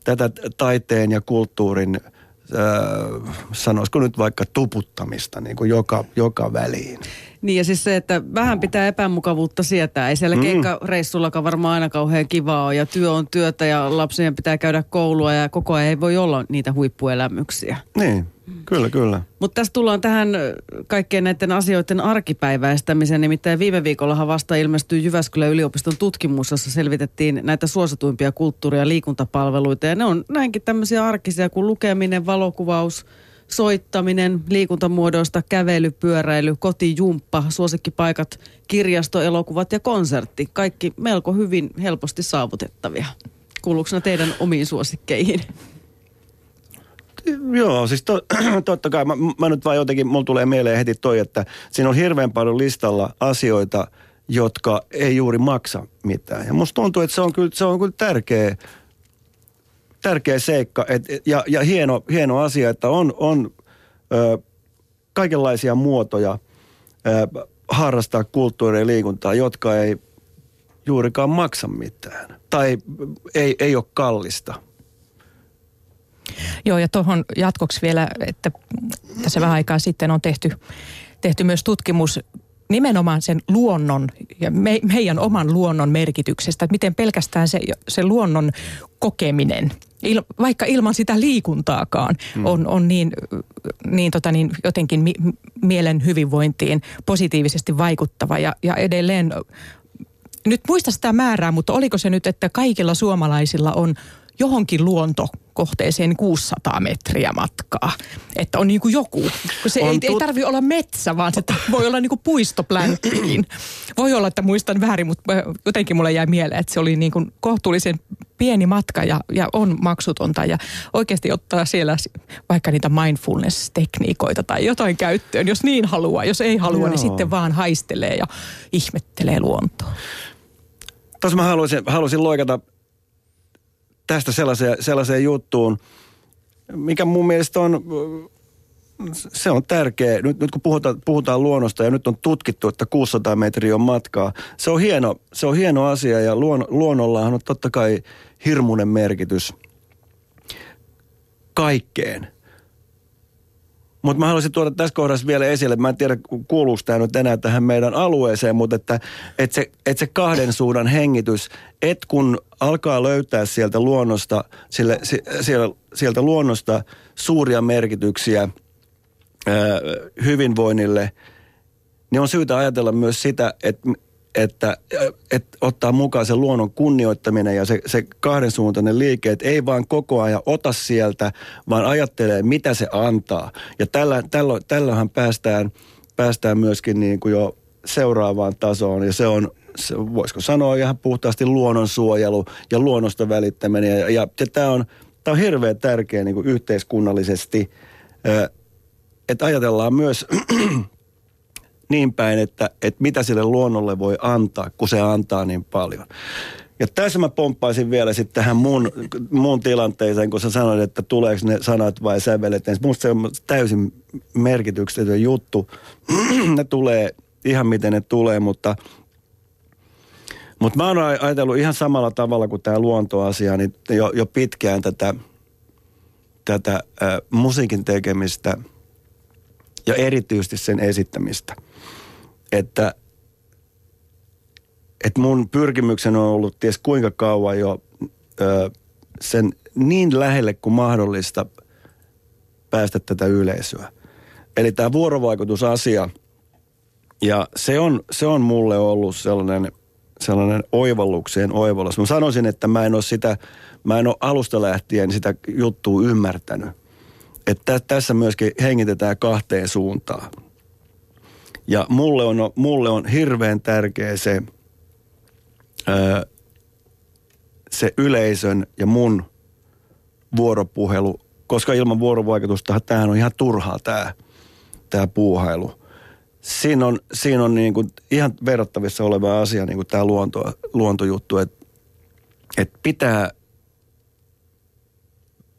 Speaker 3: tätä taiteen ja kulttuurin, äh, sanoisiko nyt vaikka tuputtamista niin kuin joka, joka väliin.
Speaker 1: Niin ja siis se, että vähän pitää epämukavuutta sietää. Ei siellä mm. keikkareissullakaan varmaan aina kauhean kivaa ole. Ja työ on työtä ja lapsien pitää käydä koulua ja koko ajan ei voi olla niitä huippuelämyksiä.
Speaker 3: Niin, kyllä, kyllä.
Speaker 1: Mutta tässä tullaan tähän kaikkien näiden asioiden arkipäiväistämiseen. Nimittäin viime viikollahan vasta ilmestyi Jyväskylän yliopiston tutkimus, jossa selvitettiin näitä suosituimpia kulttuuri- ja liikuntapalveluita. Ja ne on näinkin tämmöisiä arkisia kuin lukeminen, valokuvaus, soittaminen, liikuntamuodoista, kävely, pyöräily, kotijumppa, suosikkipaikat, kirjasto, elokuvat ja konsertti. Kaikki melko hyvin helposti saavutettavia. Kuuluuko teidän omiin suosikkeihin?
Speaker 3: Joo, siis to, [CLEARS THROAT] totta kai. Mä, mä nyt vaan jotenkin, mulla tulee mieleen heti toi, että siinä on hirveän paljon listalla asioita, jotka ei juuri maksa mitään. Ja musta tuntuu, että se on kyllä, se on kyllä tärkeä, tärkeä seikka et, ja, ja hieno, hieno asia, että on, on ö, kaikenlaisia muotoja ö, harrastaa kulttuuria ja liikuntaa, jotka ei juurikaan maksa mitään. Tai ei, ei ole kallista.
Speaker 2: Joo, ja tuohon jatkoksi vielä, että tässä vähän aikaa sitten on tehty, tehty myös tutkimus nimenomaan sen luonnon ja me, meidän oman luonnon merkityksestä, että miten pelkästään se, se luonnon kokeminen, il, vaikka ilman sitä liikuntaakaan, hmm. on, on niin, niin, tota niin jotenkin mi, mielen hyvinvointiin positiivisesti vaikuttava ja, ja edelleen nyt muista sitä määrää, mutta oliko se nyt, että kaikilla suomalaisilla on johonkin luontokohteeseen 600 metriä matkaa. Että on niin kuin joku. Se on ei, tut- ei tarvi olla metsä, vaan se voi olla niin kuin puistoplänkkiin. [CLEARS THROAT] Voi olla, että muistan väärin, mutta jotenkin mulle jäi mieleen, että se oli niin kuin kohtuullisen pieni matka ja, ja on maksutonta. Ja oikeasti ottaa siellä vaikka niitä mindfulness-tekniikoita tai jotain käyttöön, jos niin haluaa. Jos ei halua, niin Joo. niin sitten vaan haistelee ja ihmettelee luontoa.
Speaker 3: Tuossa mä haluaisin, haluaisin loikata tästä sellaiseen, sellaiseen juttuun, mikä mun mielestä on, se on tärkeä. Nyt, nyt kun puhutaan, puhutaan luonnosta ja nyt on tutkittu, että 600 metriä on matkaa, se on hieno, se on hieno asia ja luon, luonnollahan on totta kai hirmuinen merkitys kaikkeen – mutta mä haluaisin tuoda tässä kohdassa vielä esille, mä en tiedä kuuluuko tämä nyt enää tähän meidän alueeseen, mutta että, että, se, että se kahden suunnan hengitys, että kun alkaa löytää sieltä luonnosta, sille, sieltä, sieltä luonnosta suuria merkityksiä ää, hyvinvoinnille, niin on syytä ajatella myös sitä, että että, että ottaa mukaan se luonnon kunnioittaminen ja se, se kahdensuuntainen liike, että ei vaan koko ajan ota sieltä, vaan ajattelee, mitä se antaa. Ja tällä, tällä, tällähän päästään, päästään myöskin niin kuin jo seuraavaan tasoon, ja se on, se, voisiko sanoa ihan puhtaasti luonnonsuojelu ja luonnosta välittäminen. Ja, ja, ja tämä on, on hirveän tärkeä niin kuin yhteiskunnallisesti, että ajatellaan myös [CLEARS THROAT] niin päin, että, että mitä sille luonnolle voi antaa, kun se antaa niin paljon. Ja tässä mä pomppaisin vielä sitten tähän mun, mun tilanteeseen, kun sä sanoit, että tuleeko ne sanat vai sävelet. Niin musta se on täysin merkityksetön juttu. [CLEARS THROAT] ne tulee ihan miten ne tulee, mutta, mutta mä oon ajatellut ihan samalla tavalla kuin tämä luontoasia, niin jo, jo pitkään tätä, tätä äh, musiikin tekemistä ja erityisesti sen esittämistä – että, että mun pyrkimyksen on ollut ties kuinka kauan jo ö, sen niin lähelle kuin mahdollista päästä tätä yleisöä. Eli tämä vuorovaikutusasia, ja se on, se on mulle ollut sellainen, sellainen oivallukseen oivallus. Mä sanoisin, että mä en ole sitä, mä en ole alusta lähtien sitä juttua ymmärtänyt. Että tässä myöskin hengitetään kahteen suuntaan. Ja mulle on, mulle on hirveän tärkeä se, se yleisön ja mun vuoropuhelu, koska ilman vuorovaikutusta tämähän on ihan turhaa tämä, tämä puuhailu. Siinä on, siinä on niin kuin ihan verrattavissa oleva asia niin kuin tämä luonto, luontojuttu, että, että pitää,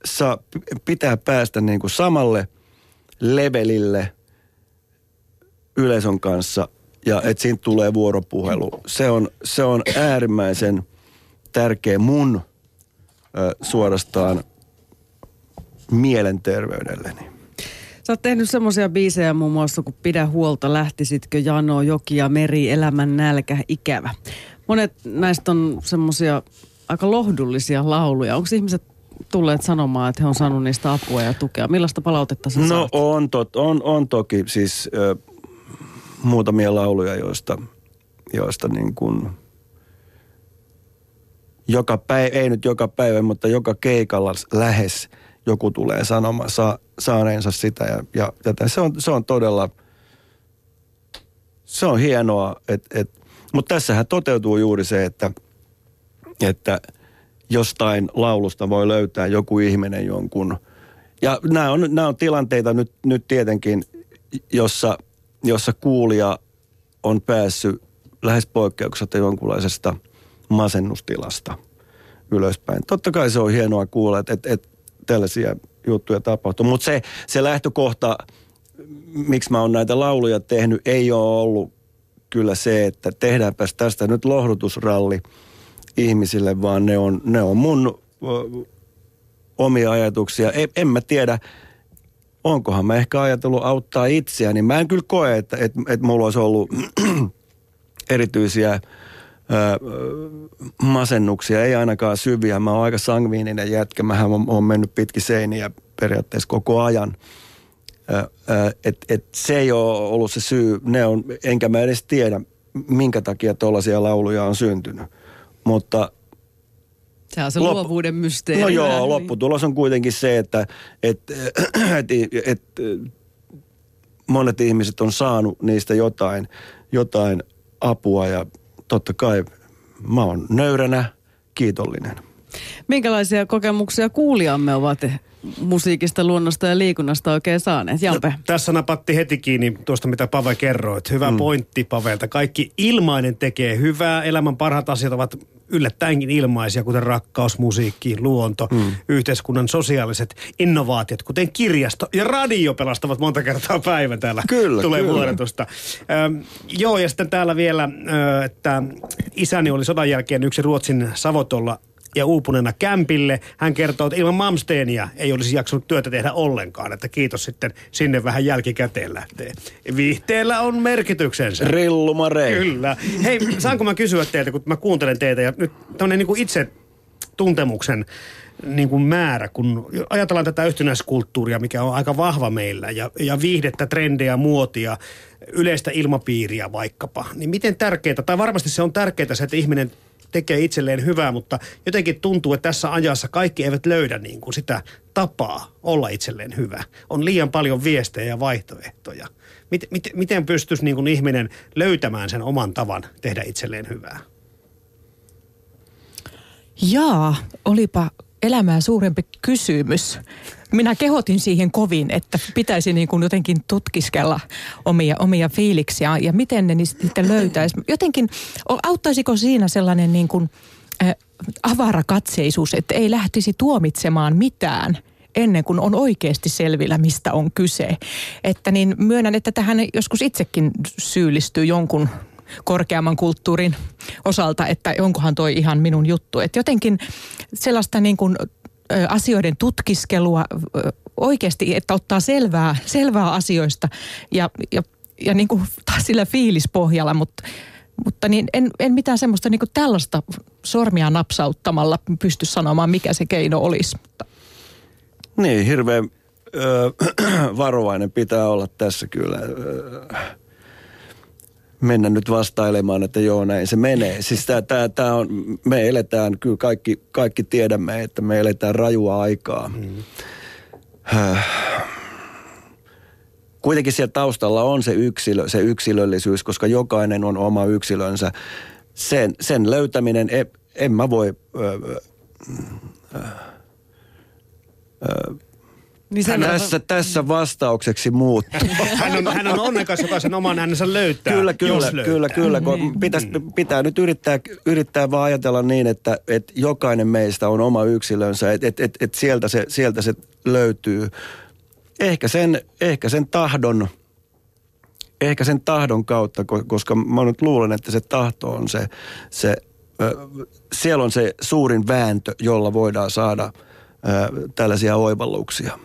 Speaker 3: saa, pitää päästä niin kuin samalle levelille – yleisön kanssa ja että siitä tulee vuoropuhelu. Se on, se on äärimmäisen tärkeä mun ö, suorastaan mielenterveydelleni.
Speaker 1: Sä oot tehnyt semmoisia biisejä muun muassa kuin Pidä huolta, lähtisitkö jano, joki ja meri, elämän nälkä, ikävä. Monet näistä on semmoisia aika lohdullisia lauluja. Onko ihmiset tulleet sanomaan, että he on saanut niistä apua ja tukea? Millaista palautetta sä
Speaker 3: No
Speaker 1: saat?
Speaker 3: on, tot, on, on toki siis ö, muutamia lauluja, joista, joista niin kuin joka päivä, ei nyt joka päivä, mutta joka keikalla lähes joku tulee sanomaan sa, saaneensa sitä. Ja, ja tätä. Se, on, se on todella, se on hienoa, et, et, mutta tässähän toteutuu juuri se, että, että jostain laulusta voi löytää joku ihminen jonkun. Ja nämä on, nämä on tilanteita nyt, nyt tietenkin, jossa, jossa kuulija on päässyt lähes poikkeuksetta jonkunlaisesta masennustilasta ylöspäin. Totta kai se on hienoa kuulla, että, että, että tällaisia juttuja tapahtuu. Mutta se, se lähtökohta, miksi mä oon näitä lauluja tehnyt, ei ole ollut kyllä se, että tehdäänpäs tästä nyt lohdutusralli ihmisille, vaan ne on, ne on mun omia ajatuksia. En, en mä tiedä, onkohan mä ehkä ajatellut auttaa itseäni. Mä en kyllä koe, että, että, että mulla olisi ollut [CLEARS THROAT] erityisiä ö, masennuksia, ei ainakaan syviä. Mä oon aika sangviininen jätkä. Mähän on, on mennyt pitki seiniä periaatteessa koko ajan. Et, et se ei ole ollut se syy. Ne on, enkä mä edes tiedä, minkä takia tuollaisia lauluja on syntynyt. Mutta
Speaker 1: Se on se
Speaker 3: Loppu-
Speaker 1: luovuuden mysteeri.
Speaker 3: No joo,
Speaker 1: niin.
Speaker 3: lopputulos on kuitenkin se, että et, [CLEARS THROAT] et, et, monet ihmiset on saanut niistä jotain, jotain apua ja totta kai mä oon nöyränä kiitollinen.
Speaker 1: Minkälaisia kokemuksia kuulijamme ovat musiikista, luonnosta ja liikunnasta oikein saaneet? Jampe.
Speaker 4: Tässä napatti heti kiinni tuosta, mitä Pave kerroit. Hyvä mm. pointti Pavelta. Kaikki ilmainen tekee hyvää. Elämän parhaat asiat ovat yllättäenkin ilmaisia, kuten rakkaus, musiikki, luonto, mm. yhteiskunnan sosiaaliset innovaatiot, kuten kirjasto ja radio pelastavat monta kertaa päivän täällä.
Speaker 3: Kyllä,
Speaker 4: Tulee
Speaker 3: kyllä.
Speaker 4: vuodatusta. Ähm, joo, ja sitten täällä vielä, äh, että isäni oli sodan jälkeen yksi Ruotsin Savotolla ja uupuneena kämpille. Hän kertoo, että ilman Malmsteenia ei olisi jaksanut työtä tehdä ollenkaan. Että kiitos sitten sinne vähän jälkikäteen lähtee. Viihteellä on merkityksensä.
Speaker 3: Rillumarei.
Speaker 4: Kyllä. Hei, saanko mä kysyä teiltä, kun mä kuuntelen teitä ja nyt tämmöinen niin kuin itse tuntemuksen niin kuin määrä, kun ajatellaan tätä yhtenäiskulttuuria, mikä on aika vahva meillä, ja, ja viihdettä, trendejä, muotia, yleistä ilmapiiriä vaikkapa, niin miten tärkeää, tai varmasti se on tärkeää se, että ihminen tekee itselleen hyvää, mutta jotenkin tuntuu, että tässä ajassa kaikki eivät löydä niin kuin sitä tapaa olla itselleen hyvä. On liian paljon viestejä ja vaihtoehtoja. Miten, miten, miten pystyisi niin kuin ihminen löytämään sen oman tavan tehdä itselleen hyvää?
Speaker 2: Jaa, olipa elämää suurempi kysymys. Minä kehotin siihen kovin, että pitäisi niin kuin jotenkin tutkiskella omia, omia fiiliksiä ja miten ne niistä sitten löytäisi. Jotenkin, auttaisiko siinä sellainen niin kuin, äh, avarakatseisuus, että ei lähtisi tuomitsemaan mitään ennen kuin on oikeasti selvillä, mistä on kyse. Että niin myönnän, että tähän joskus itsekin syyllistyy jonkun korkeamman kulttuurin osalta, että onkohan toi ihan minun juttu. Että jotenkin sellaista niin kuin, asioiden tutkiskelua oikeasti, että ottaa selvää, selvää asioista ja, ja, ja niin kuin taas sillä fiilispohjalla, mutta mutta niin en, en mitään semmoista niin tällaista sormia napsauttamalla pysty sanomaan, mikä se keino olisi.
Speaker 3: Niin, hirveän ö, [CLEARS THROAT] varovainen pitää olla tässä kyllä. Ö, mennä nyt vastailemaan, että joo, näin se menee. Siis tää, tää, tää on, me eletään, kyllä kaikki, kaikki tiedämme, että me eletään rajua aikaa. Mm. Kuitenkin siellä taustalla on se yksilö, se yksilöllisyys, koska jokainen on oma yksilönsä. Sen, sen löytäminen, en, en mä voi... Ö,
Speaker 1: Niin sen
Speaker 3: tässä, tässä vastaukseksi muuttuu. [LAUGHS]
Speaker 4: Hän on, hän on onnekas, joka sen oman äänensä löytää,
Speaker 3: Kyllä, kyllä,
Speaker 4: jos löytää.
Speaker 3: kyllä, kyllä. Kun pitäis, pitää nyt yrittää, yrittää vaan ajatella niin, että, että jokainen meistä on oma yksilönsä, että et, et, et sieltä, se, sieltä se löytyy. Ehkä sen, ehkä sen tahdon, ehkä sen tahdon kautta, ko- koska mä nyt luulen, että se tahto on se, se ö, siellä on se suurin vääntö, jolla voidaan saada ö, tällaisia oivalluksia.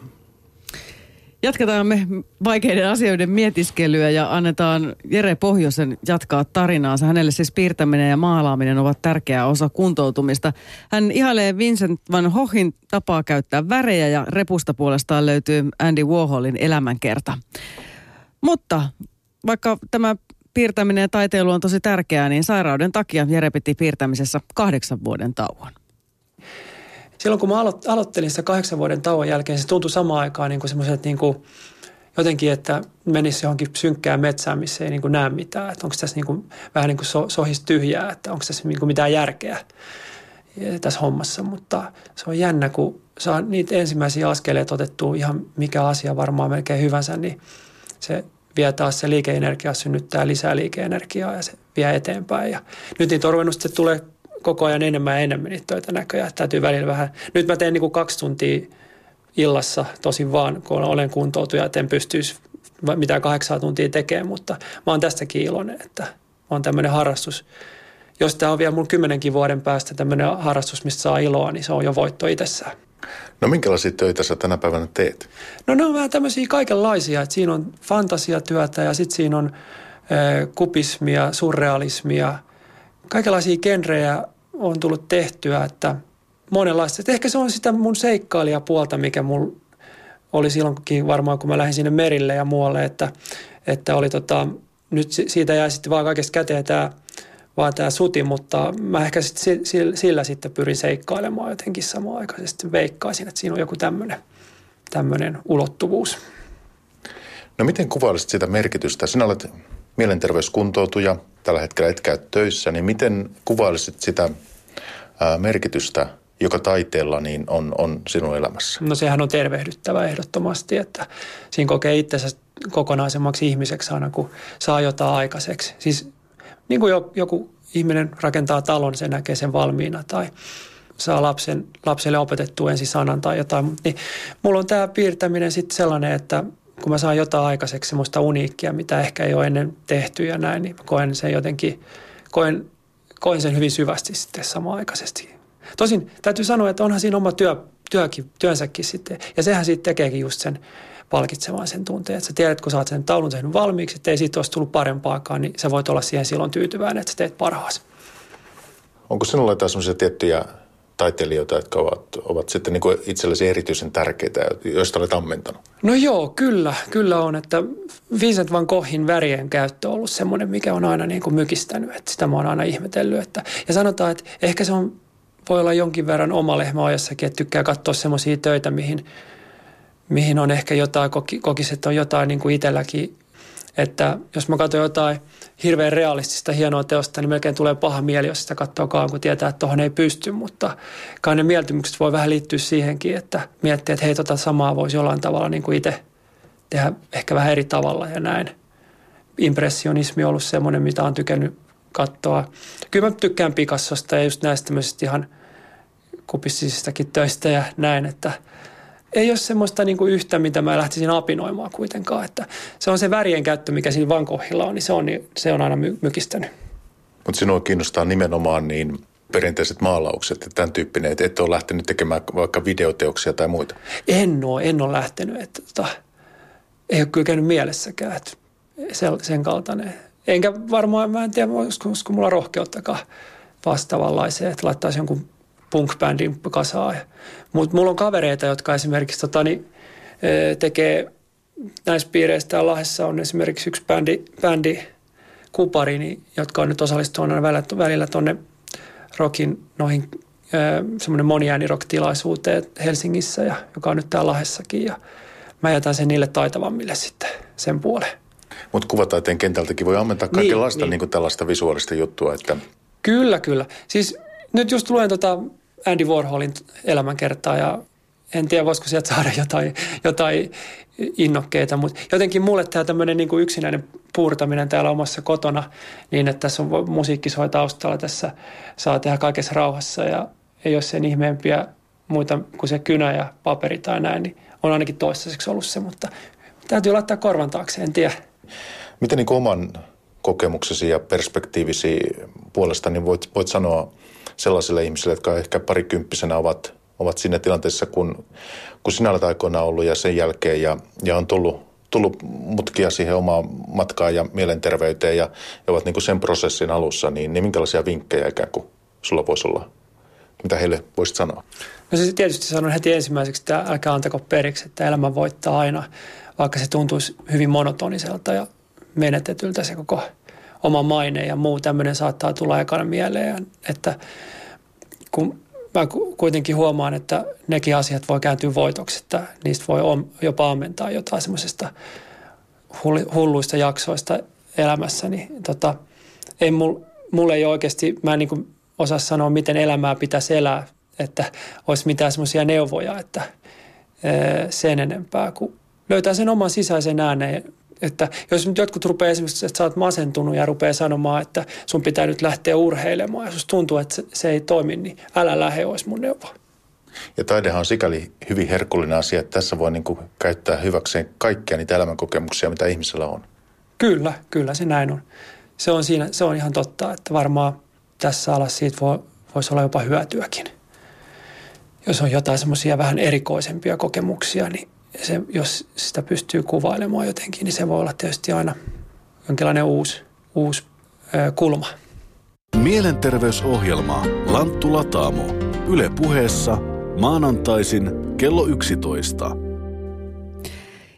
Speaker 1: Jatketaan me vaikeiden asioiden mietiskelyä ja annetaan Jere Pohjosen jatkaa tarinaansa. Hänelle siis piirtäminen ja maalaaminen ovat tärkeä osa kuntoutumista. Hän ihailee Vincent van Goghin tapaa käyttää värejä ja repusta puolestaan löytyy Andy Warholin elämänkerta. Mutta vaikka tämä piirtäminen ja taiteilu on tosi tärkeää, niin sairauden takia Jere piti piirtämisessä kahdeksan vuoden tauon.
Speaker 5: Silloin kun mä alo- aloittelin sitä kahdeksan vuoden tauon jälkeen, se tuntui samaan aikaan niin kuin semmoiset niin kuin jotenkin, että menisi johonkin synkkään metsään, missä ei niin kuin näe mitään. Että onko tässä niin kuin, vähän niin kuin so, sohis tyhjää, että onko tässä niin kuin mitään järkeä tässä hommassa. Mutta se on jännä, kun saa niitä ensimmäisiä askeleita otettua ihan mikä asia varmaan melkein hyvänsä, niin se vie taas se liikeenergia, synnyttää lisää liikeenergiaa ja se vie eteenpäin. Ja nyt niitä on sitten tulee koko ajan enemmän ja enemmän niitä töitä näköjään. Täytyy välillä vähän. Nyt mä teen niin kuin kaksi tuntia illassa tosin vaan, kun olen kuntoutuja, että en pystyisi mitään kahdeksaa tuntia tekemään, mutta mä oon tästäkin iloinen, että on tämmöinen harrastus. Jos tämä on vielä mun kymmenenkin vuoden päästä tämmöinen harrastus, mistä saa iloa, niin se on jo voitto itsessään.
Speaker 6: No minkälaisia töitä sä tänä päivänä teet?
Speaker 5: No ne on vähän tämmöisiä kaikenlaisia, että siinä on fantasiatyötä ja sitten siinä on äh, kupismia, surrealismia, kaikenlaisia genrejä on tullut tehtyä, että monenlaista. Että ehkä se on sitä mun seikkailijapuolta, mikä mulla oli silloinkin varmaan, kun mä lähdin sinne merille ja muualle, että, että oli tota, nyt siitä jäi sitten vaan kaikesta käteen tämä vaan tämä suti, mutta mä ehkä sit sillä, sillä sitten pyrin seikkailemaan jotenkin samaan aikaisesti. Veikkaisin, että siinä on joku tämmöinen ulottuvuus.
Speaker 6: No miten kuvailisit sitä merkitystä? Sinä olet mielenterveyskuntoutuja, tällä hetkellä et käy töissä, niin miten kuvailisit sitä merkitystä, joka taiteella niin on, on sinun elämässä?
Speaker 5: No sehän on tervehdyttävä ehdottomasti, että siinä kokee itsensä kokonaisemmaksi ihmiseksi aina, kun saa jotain aikaiseksi. Siis niin kuin joku ihminen rakentaa talon, se näkee sen valmiina tai saa lapsen, lapselle opetettua ensin sanan tai jotain. Niin mulla on tämä piirtäminen sitten sellainen, että kun mä saan jotain aikaiseksi semmoista uniikkia, mitä ehkä ei ole ennen tehty ja näin, niin koen sen jotenkin, koen, koen sen hyvin syvästi sitten samaan aikaisesti. Tosin täytyy sanoa, että onhan siinä oma työ, työkin, työnsäkin sitten, ja sehän siitä tekeekin just sen palkitsemaan sen tunteen. Että sä tiedät, kun sä oot sen taulun tehnyt valmiiksi, että ei siitä olisi tullut parempaakaan, niin sä voit olla siihen silloin tyytyväinen, että sä teet parhaasi.
Speaker 6: Onko sinulla jotain sellaisia tiettyjä taiteilijoita, jotka ovat, ovat sitten niin kuin itsellesi erityisen tärkeitä, joista olet ammentanut?
Speaker 5: No joo, kyllä, kyllä on. Että Vincent van Goghin värien käyttö on ollut semmoinen, mikä on aina niin kuin mykistänyt. Että sitä mä oon aina ihmetellyt. Että, ja sanotaan, että ehkä se on, voi olla jonkin verran oma lehmä ajassakin, että tykkää katsoa semmoisia töitä, mihin, mihin on ehkä jotain, koki, kokisi, että on jotain niin kuin itselläkin että jos mä katson jotain hirveän realistista hienoa teosta, niin melkein tulee paha mieli, jos sitä katsoo kauan, kun tietää, että tuohon ei pysty. Mutta kai ne mieltymykset voi vähän liittyä siihenkin, että miettii, että hei, tota samaa voisi jollain tavalla niin kuin itse tehdä ehkä vähän eri tavalla ja näin. Impressionismi on ollut semmoinen, mitä on tykännyt katsoa. Kyllä mä tykkään Picassosta ja just näistä tämmöisistä ihan kupissisistakin töistä ja näin, että – ei ole semmoista niin kuin yhtä, mitä mä lähtisin apinoimaan kuitenkaan. Että se on se värien käyttö, mikä siinä vankohilla on, niin se on, se on aina my- mykistänyt.
Speaker 6: Mutta sinua kiinnostaa nimenomaan niin perinteiset maalaukset ja tämän tyyppinen, että et ole lähtenyt tekemään vaikka videoteoksia tai muita?
Speaker 5: En ole, en ole lähtenyt. Että, tota, ei ole kyllä käynyt mielessäkään, että sen kaltainen. Enkä varmaan, mä en tiedä, olisiko, olisiko mulla rohkeuttakaan vastaavanlaiseen, että laittaisi jonkun punk-bändin kasaa. Mutta mulla on kavereita, jotka esimerkiksi tota, niin, tekee näissä piireissä Lahdessa on esimerkiksi yksi bändi, bändi Kupari, niin, jotka on nyt osallistunut aina välillä tuonne rockin noihin semmoinen moniäänirock-tilaisuuteen Helsingissä, ja, joka on nyt täällä Lahdessakin. Ja mä jätän sen niille taitavammille sitten sen puoleen.
Speaker 6: Mutta kuvataiteen kentältäkin voi ammentaa niin, kaikenlaista niin, niin. Niin tällaista visuaalista juttua. Että...
Speaker 5: Kyllä, kyllä. Siis nyt just luen tota Andy Warholin elämänkertaa ja en tiedä, voisiko sieltä saada jotain, jotain innokkeita, mutta jotenkin mulle tämä tämmöinen niin kuin yksinäinen puurtaminen täällä omassa kotona niin, että tässä on musiikki soi taustalla, tässä saa tehdä kaikessa rauhassa ja ei ole sen ihmeempiä muita kuin se kynä ja paperi tai näin, niin on ainakin toistaiseksi ollut se, mutta täytyy laittaa korvan taakse, en tiedä.
Speaker 6: Miten niin oman kokemuksesi ja perspektiivisi puolesta niin voit, voit sanoa sellaisille ihmisille, jotka ehkä parikymppisenä ovat ovat siinä tilanteessa, kun, kun sinä olet aikoinaan ollut ja sen jälkeen ja, ja on tullut, tullut mutkia siihen omaan matkaan ja mielenterveyteen ja, ja ovat niin kuin sen prosessin alussa, niin, niin minkälaisia vinkkejä ikään kuin sulla voisi olla, mitä heille voisit sanoa?
Speaker 5: No se tietysti sanon heti ensimmäiseksi, että älkää antako periksi, että elämä voittaa aina, vaikka se tuntuisi hyvin monotoniselta ja menetetyltä se koko oma maine ja muu tämmöinen saattaa tulla ekana mieleen, että kun mä kuitenkin huomaan, että nekin asiat voi kääntyä voitoksi, että niistä voi jopa ammentaa jotain semmoisesta hulluista jaksoista elämässä, niin tota, ei mul, mulle ei oikeasti, mä en niin osaa sanoa, miten elämää pitäisi elää, että olisi mitään semmoisia neuvoja, että sen enempää, kun löytää sen oman sisäisen ääneen että jos nyt jotkut rupeaa esimerkiksi, että sä oot masentunut ja rupeaa sanomaan, että sun pitää nyt lähteä urheilemaan ja jos tuntuu, että se ei toimi, niin älä lähde, olisi mun neuvo.
Speaker 6: Ja taidehan on sikäli hyvin herkullinen asia, että tässä voi niin kuin käyttää hyväkseen kaikkia niitä elämänkokemuksia, mitä ihmisellä on.
Speaker 5: Kyllä, kyllä se näin on. Se on, siinä, se on ihan totta, että varmaan tässä alassa siitä voi, voisi olla jopa hyötyäkin. Jos on jotain semmoisia vähän erikoisempia kokemuksia, niin se, jos sitä pystyy kuvailemaan jotenkin, niin se voi olla tietysti aina jonkinlainen uusi, uusi ö, kulma.
Speaker 7: Mielenterveysohjelma Lanttu Lataamo. Yle puheessa maanantaisin kello 11.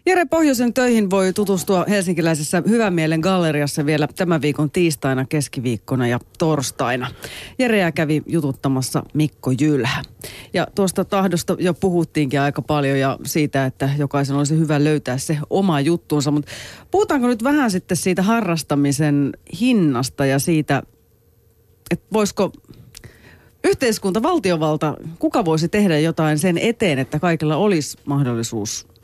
Speaker 1: Jere Pohjoisen töihin voi tutustua helsinkiläisessä Hyvän mielen galleriassa vielä tämän viikon tiistaina, keskiviikkona ja torstaina. Jereä kävi jututtamassa Mikko Jylhä. Ja tuosta tahdosta jo puhuttiinkin aika paljon ja siitä, että jokaisen olisi hyvä löytää se oma juttuunsa. Mutta puhutaanko nyt vähän sitten siitä harrastamisen hinnasta ja siitä, että voisiko yhteiskunta, valtiovalta, kuka voisi tehdä jotain sen eteen, että kaikilla olisi mahdollisuus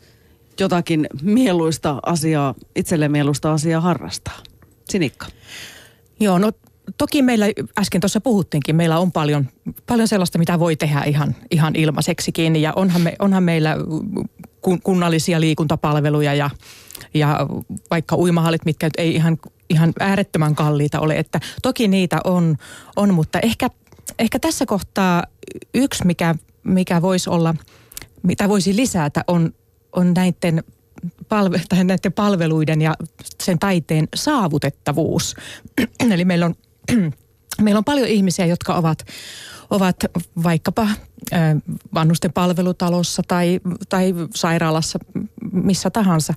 Speaker 1: jotakin mieluista asiaa, itselle mieluista asiaa harrastaa? Sinikka.
Speaker 2: Joo, no toki meillä, äsken tuossa puhuttiinkin, meillä on paljon, paljon sellaista, mitä voi tehdä ihan, ihan ilmaiseksikin. Ja onhan, me, onhan meillä kunnallisia liikuntapalveluja ja, ja vaikka uimahallit, mitkä ei ihan, ihan äärettömän kalliita ole. Että toki niitä on, on mutta ehkä, ehkä tässä kohtaa yksi, mikä, mikä voisi olla, mitä voisi lisätä, on on näiden, palve, tai näiden palveluiden ja sen taiteen saavutettavuus. [CLEARS THROAT] Eli meillä on, [CLEARS THROAT] meillä on paljon ihmisiä, jotka ovat, ovat vaikkapa vannusten palvelutalossa tai, tai sairaalassa, missä tahansa,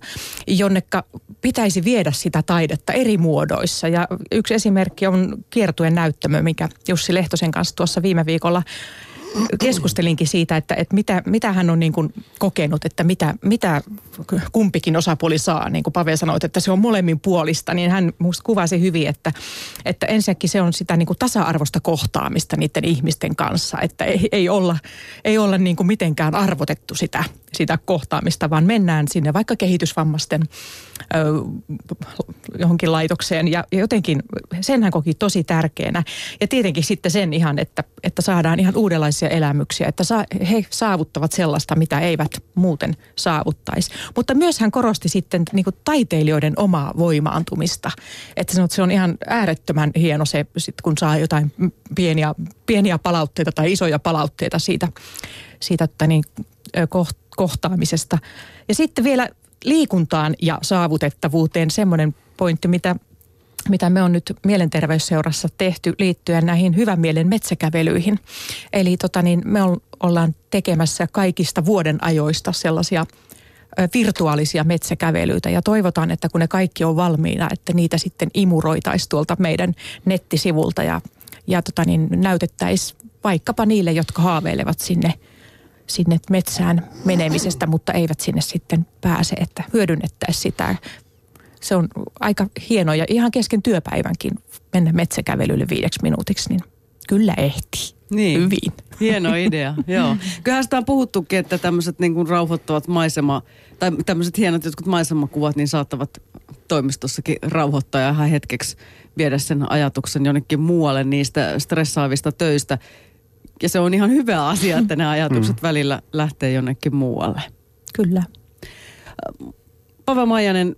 Speaker 2: jonnekka pitäisi viedä sitä taidetta eri muodoissa. Ja yksi esimerkki on kiertuen näyttämö, mikä Jussi Lehtosen kanssa tuossa viime viikolla keskustelinkin siitä, että, että mitä, mitä hän on niin kuin kokenut, että mitä, mitä kumpikin osapuoli saa. Niin kuin Pave sanoi, että se on molemmin puolista, niin hän minusta kuvasi hyvin, että, että ensinnäkin se on sitä niin kuin tasa-arvosta kohtaamista niiden ihmisten kanssa. Että ei, ei olla, ei olla niin kuin mitenkään arvotettu sitä, sitä kohtaamista, vaan mennään sinne vaikka kehitysvammaisten ö, johonkin laitokseen. Ja, ja jotenkin sen hän koki tosi tärkeänä. Ja tietenkin sitten sen ihan, että, että saadaan ihan uudenlaisia elämyksiä, että sa, he saavuttavat sellaista, mitä eivät muuten saavuttaisi. Mutta myös hän korosti sitten niin kuin taiteilijoiden omaa voimaantumista. Että se on ihan äärettömän hieno se, sit kun saa jotain pieniä, pieniä palautteita tai isoja palautteita siitä, siitä että niin, kohtaamisesta. Ja sitten vielä liikuntaan ja saavutettavuuteen semmoinen pointti, mitä mitä me on nyt mielenterveysseurassa tehty liittyen näihin hyvän mielen metsäkävelyihin. Eli tota niin, me ollaan tekemässä kaikista vuoden ajoista sellaisia virtuaalisia metsäkävelyitä ja toivotaan, että kun ne kaikki on valmiina, että niitä sitten imuroitaisiin tuolta meidän nettisivulta ja, ja tota niin, näytettäisiin vaikkapa niille, jotka haaveilevat sinne, sinne metsään menemisestä, mutta eivät sinne sitten pääse, että hyödynnettäisiin sitä se on aika hieno ja ihan kesken työpäivänkin mennä metsäkävelylle viideksi minuutiksi, niin kyllä ehtii. Niin. Hyvin.
Speaker 1: Hieno [LAUGHS] idea, joo. Kyllähän sitä on puhuttukin, että tämmöiset niin kuin rauhoittavat maisema, tai tämmöiset hienot jotkut maisemakuvat, niin saattavat toimistossakin rauhoittaa ja ihan hetkeksi viedä sen ajatuksen jonnekin muualle niistä stressaavista töistä. Ja se on ihan hyvä asia, että ne ajatukset mm. välillä lähtee jonnekin muualle.
Speaker 2: Kyllä.
Speaker 1: Pave Maijanen,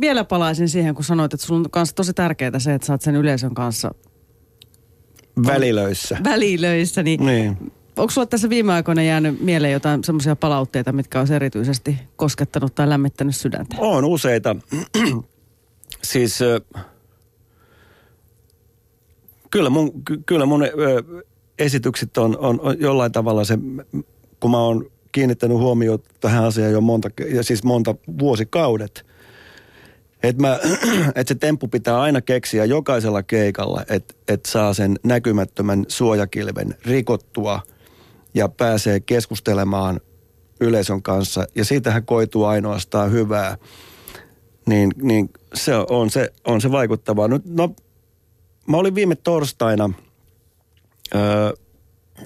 Speaker 1: vielä palaisin siihen, kun sanoit, että sulla on kanssa tosi tärkeää se, että oot sen yleisön kanssa
Speaker 3: Välilöissä.
Speaker 1: Välilöissä, niin,
Speaker 3: niin.
Speaker 1: onko sulla tässä viime aikoina jäänyt mieleen jotain semmoisia palautteita, mitkä olisi erityisesti koskettanut tai lämmittänyt sydäntä?
Speaker 3: On useita. [CLEARS THROAT] siis ö, kyllä mun, ky- kyllä mun esitykset on, on, on jollain tavalla se, kun mä oon kiinnittänyt huomioon tähän asiaan jo monta, ja siis monta vuosikaudet. Että [CLEARS THROAT] et se temppu pitää aina keksiä jokaisella keikalla, että et saa sen näkymättömän suojakilven rikottua ja pääsee keskustelemaan yleisön kanssa. Ja siitähän koituu ainoastaan hyvää. Niin, niin se on se, on se vaikuttavaa. Nyt, no, mä olin viime torstaina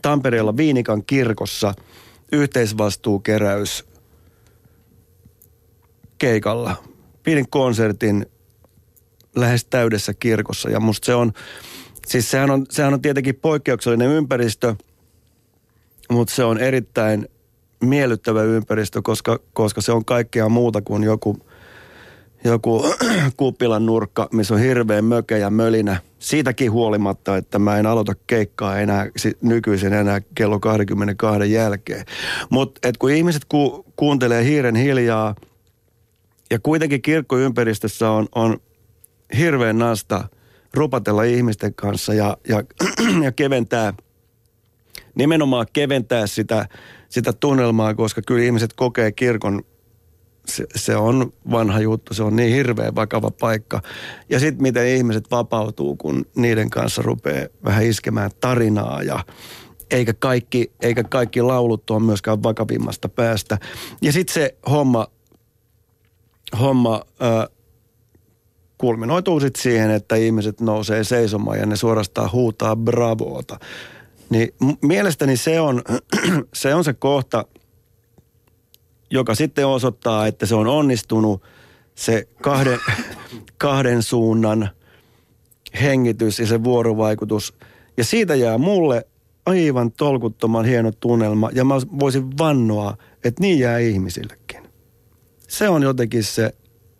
Speaker 3: Tampereella Viinikan kirkossa yhteisvastuukeräys keikalla. Pidin konsertin lähes täydessä kirkossa ja musta se on, siis sehän on, sehän on tietenkin poikkeuksellinen ympäristö, mutta se on erittäin miellyttävä ympäristö, koska, koska se on kaikkea muuta kuin joku, joku [CLEARS THROAT] kuppilan nurkka, missä on hirveän möke ja mölinä. Siitäkin huolimatta, että mä en aloita keikkaa enää nykyisin enää kello 22 jälkeen. Mutta kun ihmiset ku, kuuntelee hiiren hiljaa ja kuitenkin kirkkoympäristössä on, on hirveän nasta rupatella ihmisten kanssa ja, ja, [CLEARS THROAT] ja keventää, nimenomaan keventää sitä, sitä tunnelmaa, koska kyllä ihmiset kokee kirkon se, se on vanha juttu, se on niin hirveän vakava paikka. Ja sitten miten ihmiset vapautuu, kun niiden kanssa rupeaa vähän iskemään tarinaa ja eikä kaikki, eikä kaikki laulut ole myöskään vakavimmasta päästä. Ja sitten se homma, homma äh, kulminoituu sitten siihen, että ihmiset nousee seisomaan ja ne suorastaan huutaa bravoota. Niin mielestäni se on, [CLEARS THROAT] se on se kohta, joka sitten osoittaa, että se on onnistunut se kahden, [LAUGHS] kahden suunnan hengitys ja se vuorovaikutus. Ja siitä jää mulle aivan tolkuttoman hieno tunnelma ja mä voisin vannoa, että niin jää ihmisillekin. Se on jotenkin se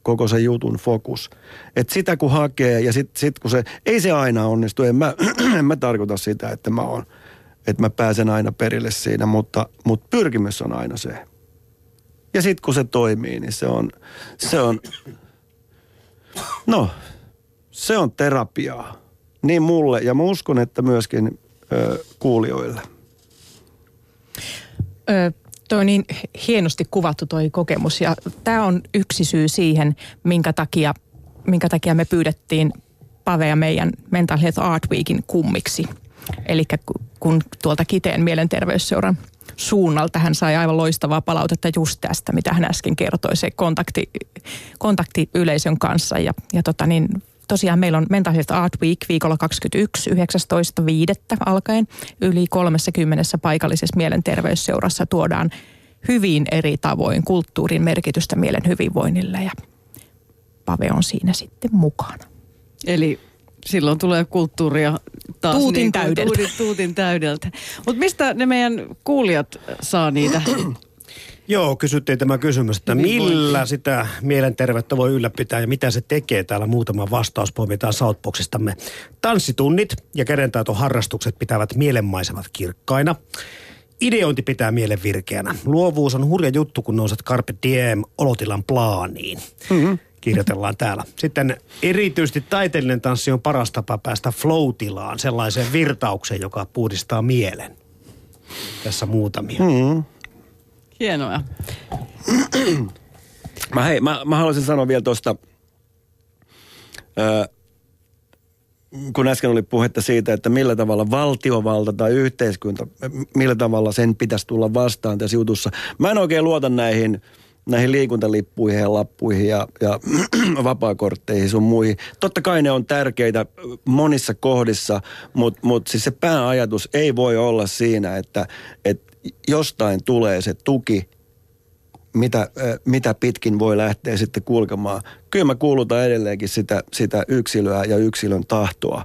Speaker 3: koko se jutun fokus. Että sitä kun hakee ja sitten sit kun se, ei se aina onnistu, en mä, [CLEARS THROAT] en mä tarkoita sitä, että mä oon, että mä pääsen aina perille siinä, mutta, mutta pyrkimys on aina se. Ja sitten kun se toimii, niin se on, se on, no, se on terapiaa. Niin mulle ja mä uskon, että myöskin ö, kuulijoille.
Speaker 2: Ö, toi on niin hienosti kuvattu toi kokemus ja tämä on yksi syy siihen, minkä takia, minkä takia me pyydettiin Pave ja meidän Mental Health Art Weekin kummiksi. Eli kun tuolta Kiteen mielenterveysseuran suunnalta. Hän sai aivan loistavaa palautetta just tästä, mitä hän äsken kertoi, se kontakti, kontakti yleisön kanssa. Ja, ja tota niin, tosiaan meillä on Mental Health Art Week viikolla 21, 19.5. alkaen. Yli 30 paikallisessa mielenterveysseurassa tuodaan hyvin eri tavoin kulttuurin merkitystä mielen hyvinvoinnille ja Pave on siinä sitten mukana.
Speaker 1: Eli silloin tulee kulttuuria taas
Speaker 2: tuutin
Speaker 1: niin
Speaker 2: täydeltä.
Speaker 1: Tuutin, tuutin täydeltä. Mutta mistä ne meidän kuulijat saa niitä? [CLEARS THROAT]
Speaker 4: Joo, kysyttiin tämä kysymys, että millä sitä mielenterveyttä voi ylläpitää ja mitä se tekee. Täällä muutama vastaus poimitaan Southboxistamme. Tanssitunnit ja harrastukset pitävät mielenmaisemat kirkkaina. Ideointi pitää mielen virkeänä. Luovuus on hurja juttu, kun nouset Carpe Diem olotilan plaaniin. Mm-hmm kirjoitellaan täällä. Sitten erityisesti taiteellinen tanssi on paras tapa päästä flow-tilaan, sellaiseen virtaukseen, joka puhdistaa mielen. Tässä muutamia.
Speaker 3: Mm.
Speaker 1: Hienoa. [CLEARS THROAT]
Speaker 3: Mä, hei, mä, mä haluaisin sanoa vielä tuosta, kun äsken oli puhetta siitä, että millä tavalla valtiovalta tai yhteiskunta, millä tavalla sen pitäisi tulla vastaan tässä jutussa. Mä en oikein luota näihin näihin liikuntalippuihin ja lappuihin ja, ja [CLEARS THROAT] vapaakortteihin sun muihin. Totta kai ne on tärkeitä monissa kohdissa, mutta mut siis se pääajatus ei voi olla siinä, että, että jostain tulee se tuki, mitä, mitä pitkin voi lähteä sitten kulkemaan. Kyllä mä kuulutan edelleenkin sitä, sitä yksilöä ja yksilön tahtoa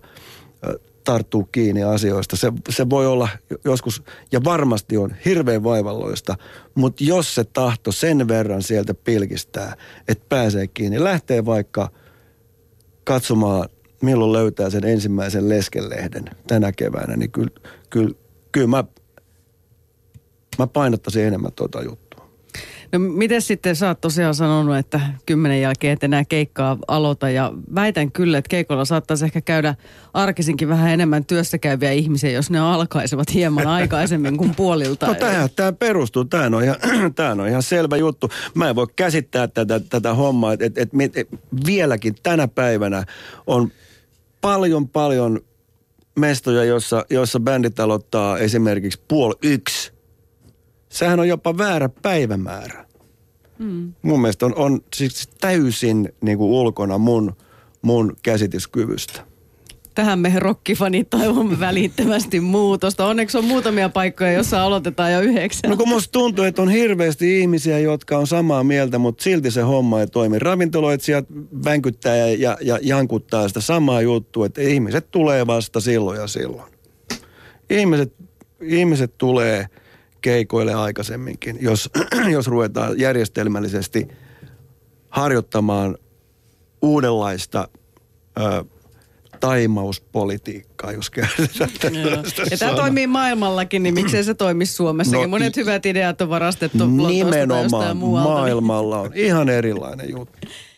Speaker 3: tarttuu kiinni asioista. Se, se voi olla joskus, ja varmasti on hirveän vaivalloista, mutta jos se tahto sen verran sieltä pilkistää, että pääsee kiinni, lähtee vaikka katsomaan, milloin löytää sen ensimmäisen leskelehden tänä keväänä, niin kyllä, kyllä, kyllä mä Mä painottaisin enemmän tuota juttua.
Speaker 1: No miten sitten sä oot tosiaan sanonut, että kymmenen jälkeen et enää keikkaa aloita ja väitän kyllä, että keikolla saattaisi ehkä käydä arkisinkin vähän enemmän työssä käyviä ihmisiä, jos ne alkaisivat hieman [LAUGHS] aikaisemmin kuin puolilta.
Speaker 3: No tähän tämä perustuu, tämä on, ihan, [CLEARS THROAT] tämähän on ihan selvä juttu. Mä en voi käsittää tätä, tätä hommaa, että et, et, et, et, vieläkin tänä päivänä on paljon paljon mestoja, jossa, jossa bändit aloittaa esimerkiksi puoli yksi. Sehän on jopa väärä päivämäärä. Mm. Mun mielestä on, on siis täysin niin kuin ulkona mun, mun käsityskyvystä.
Speaker 1: Tähän me rokkifanit toivomme välittömästi muutosta. Onneksi on muutamia paikkoja, jossa aloitetaan jo yhdeksän.
Speaker 3: No kun musta tuntuu, että on hirveästi ihmisiä, jotka on samaa mieltä, mutta silti se homma ei toimi. Ravintoloitsijat vänkyttää ja, ja, ja jankuttaa sitä samaa juttua, että ihmiset tulee vasta silloin ja silloin. Ihmiset, ihmiset tulee keikoille aikaisemminkin, jos, [CLEARS THROAT] jos ruvetaan järjestelmällisesti harjoittamaan uudenlaista ö, taimauspolitiikkaa, jos käytetään
Speaker 1: Ja tämä toimii maailmallakin, niin miksei se toimisi Suomessakin? No, Monet hyvät ideat on varastettu
Speaker 3: Nimenomaan maailmalla on ihan erilainen juttu. [LAUGHS]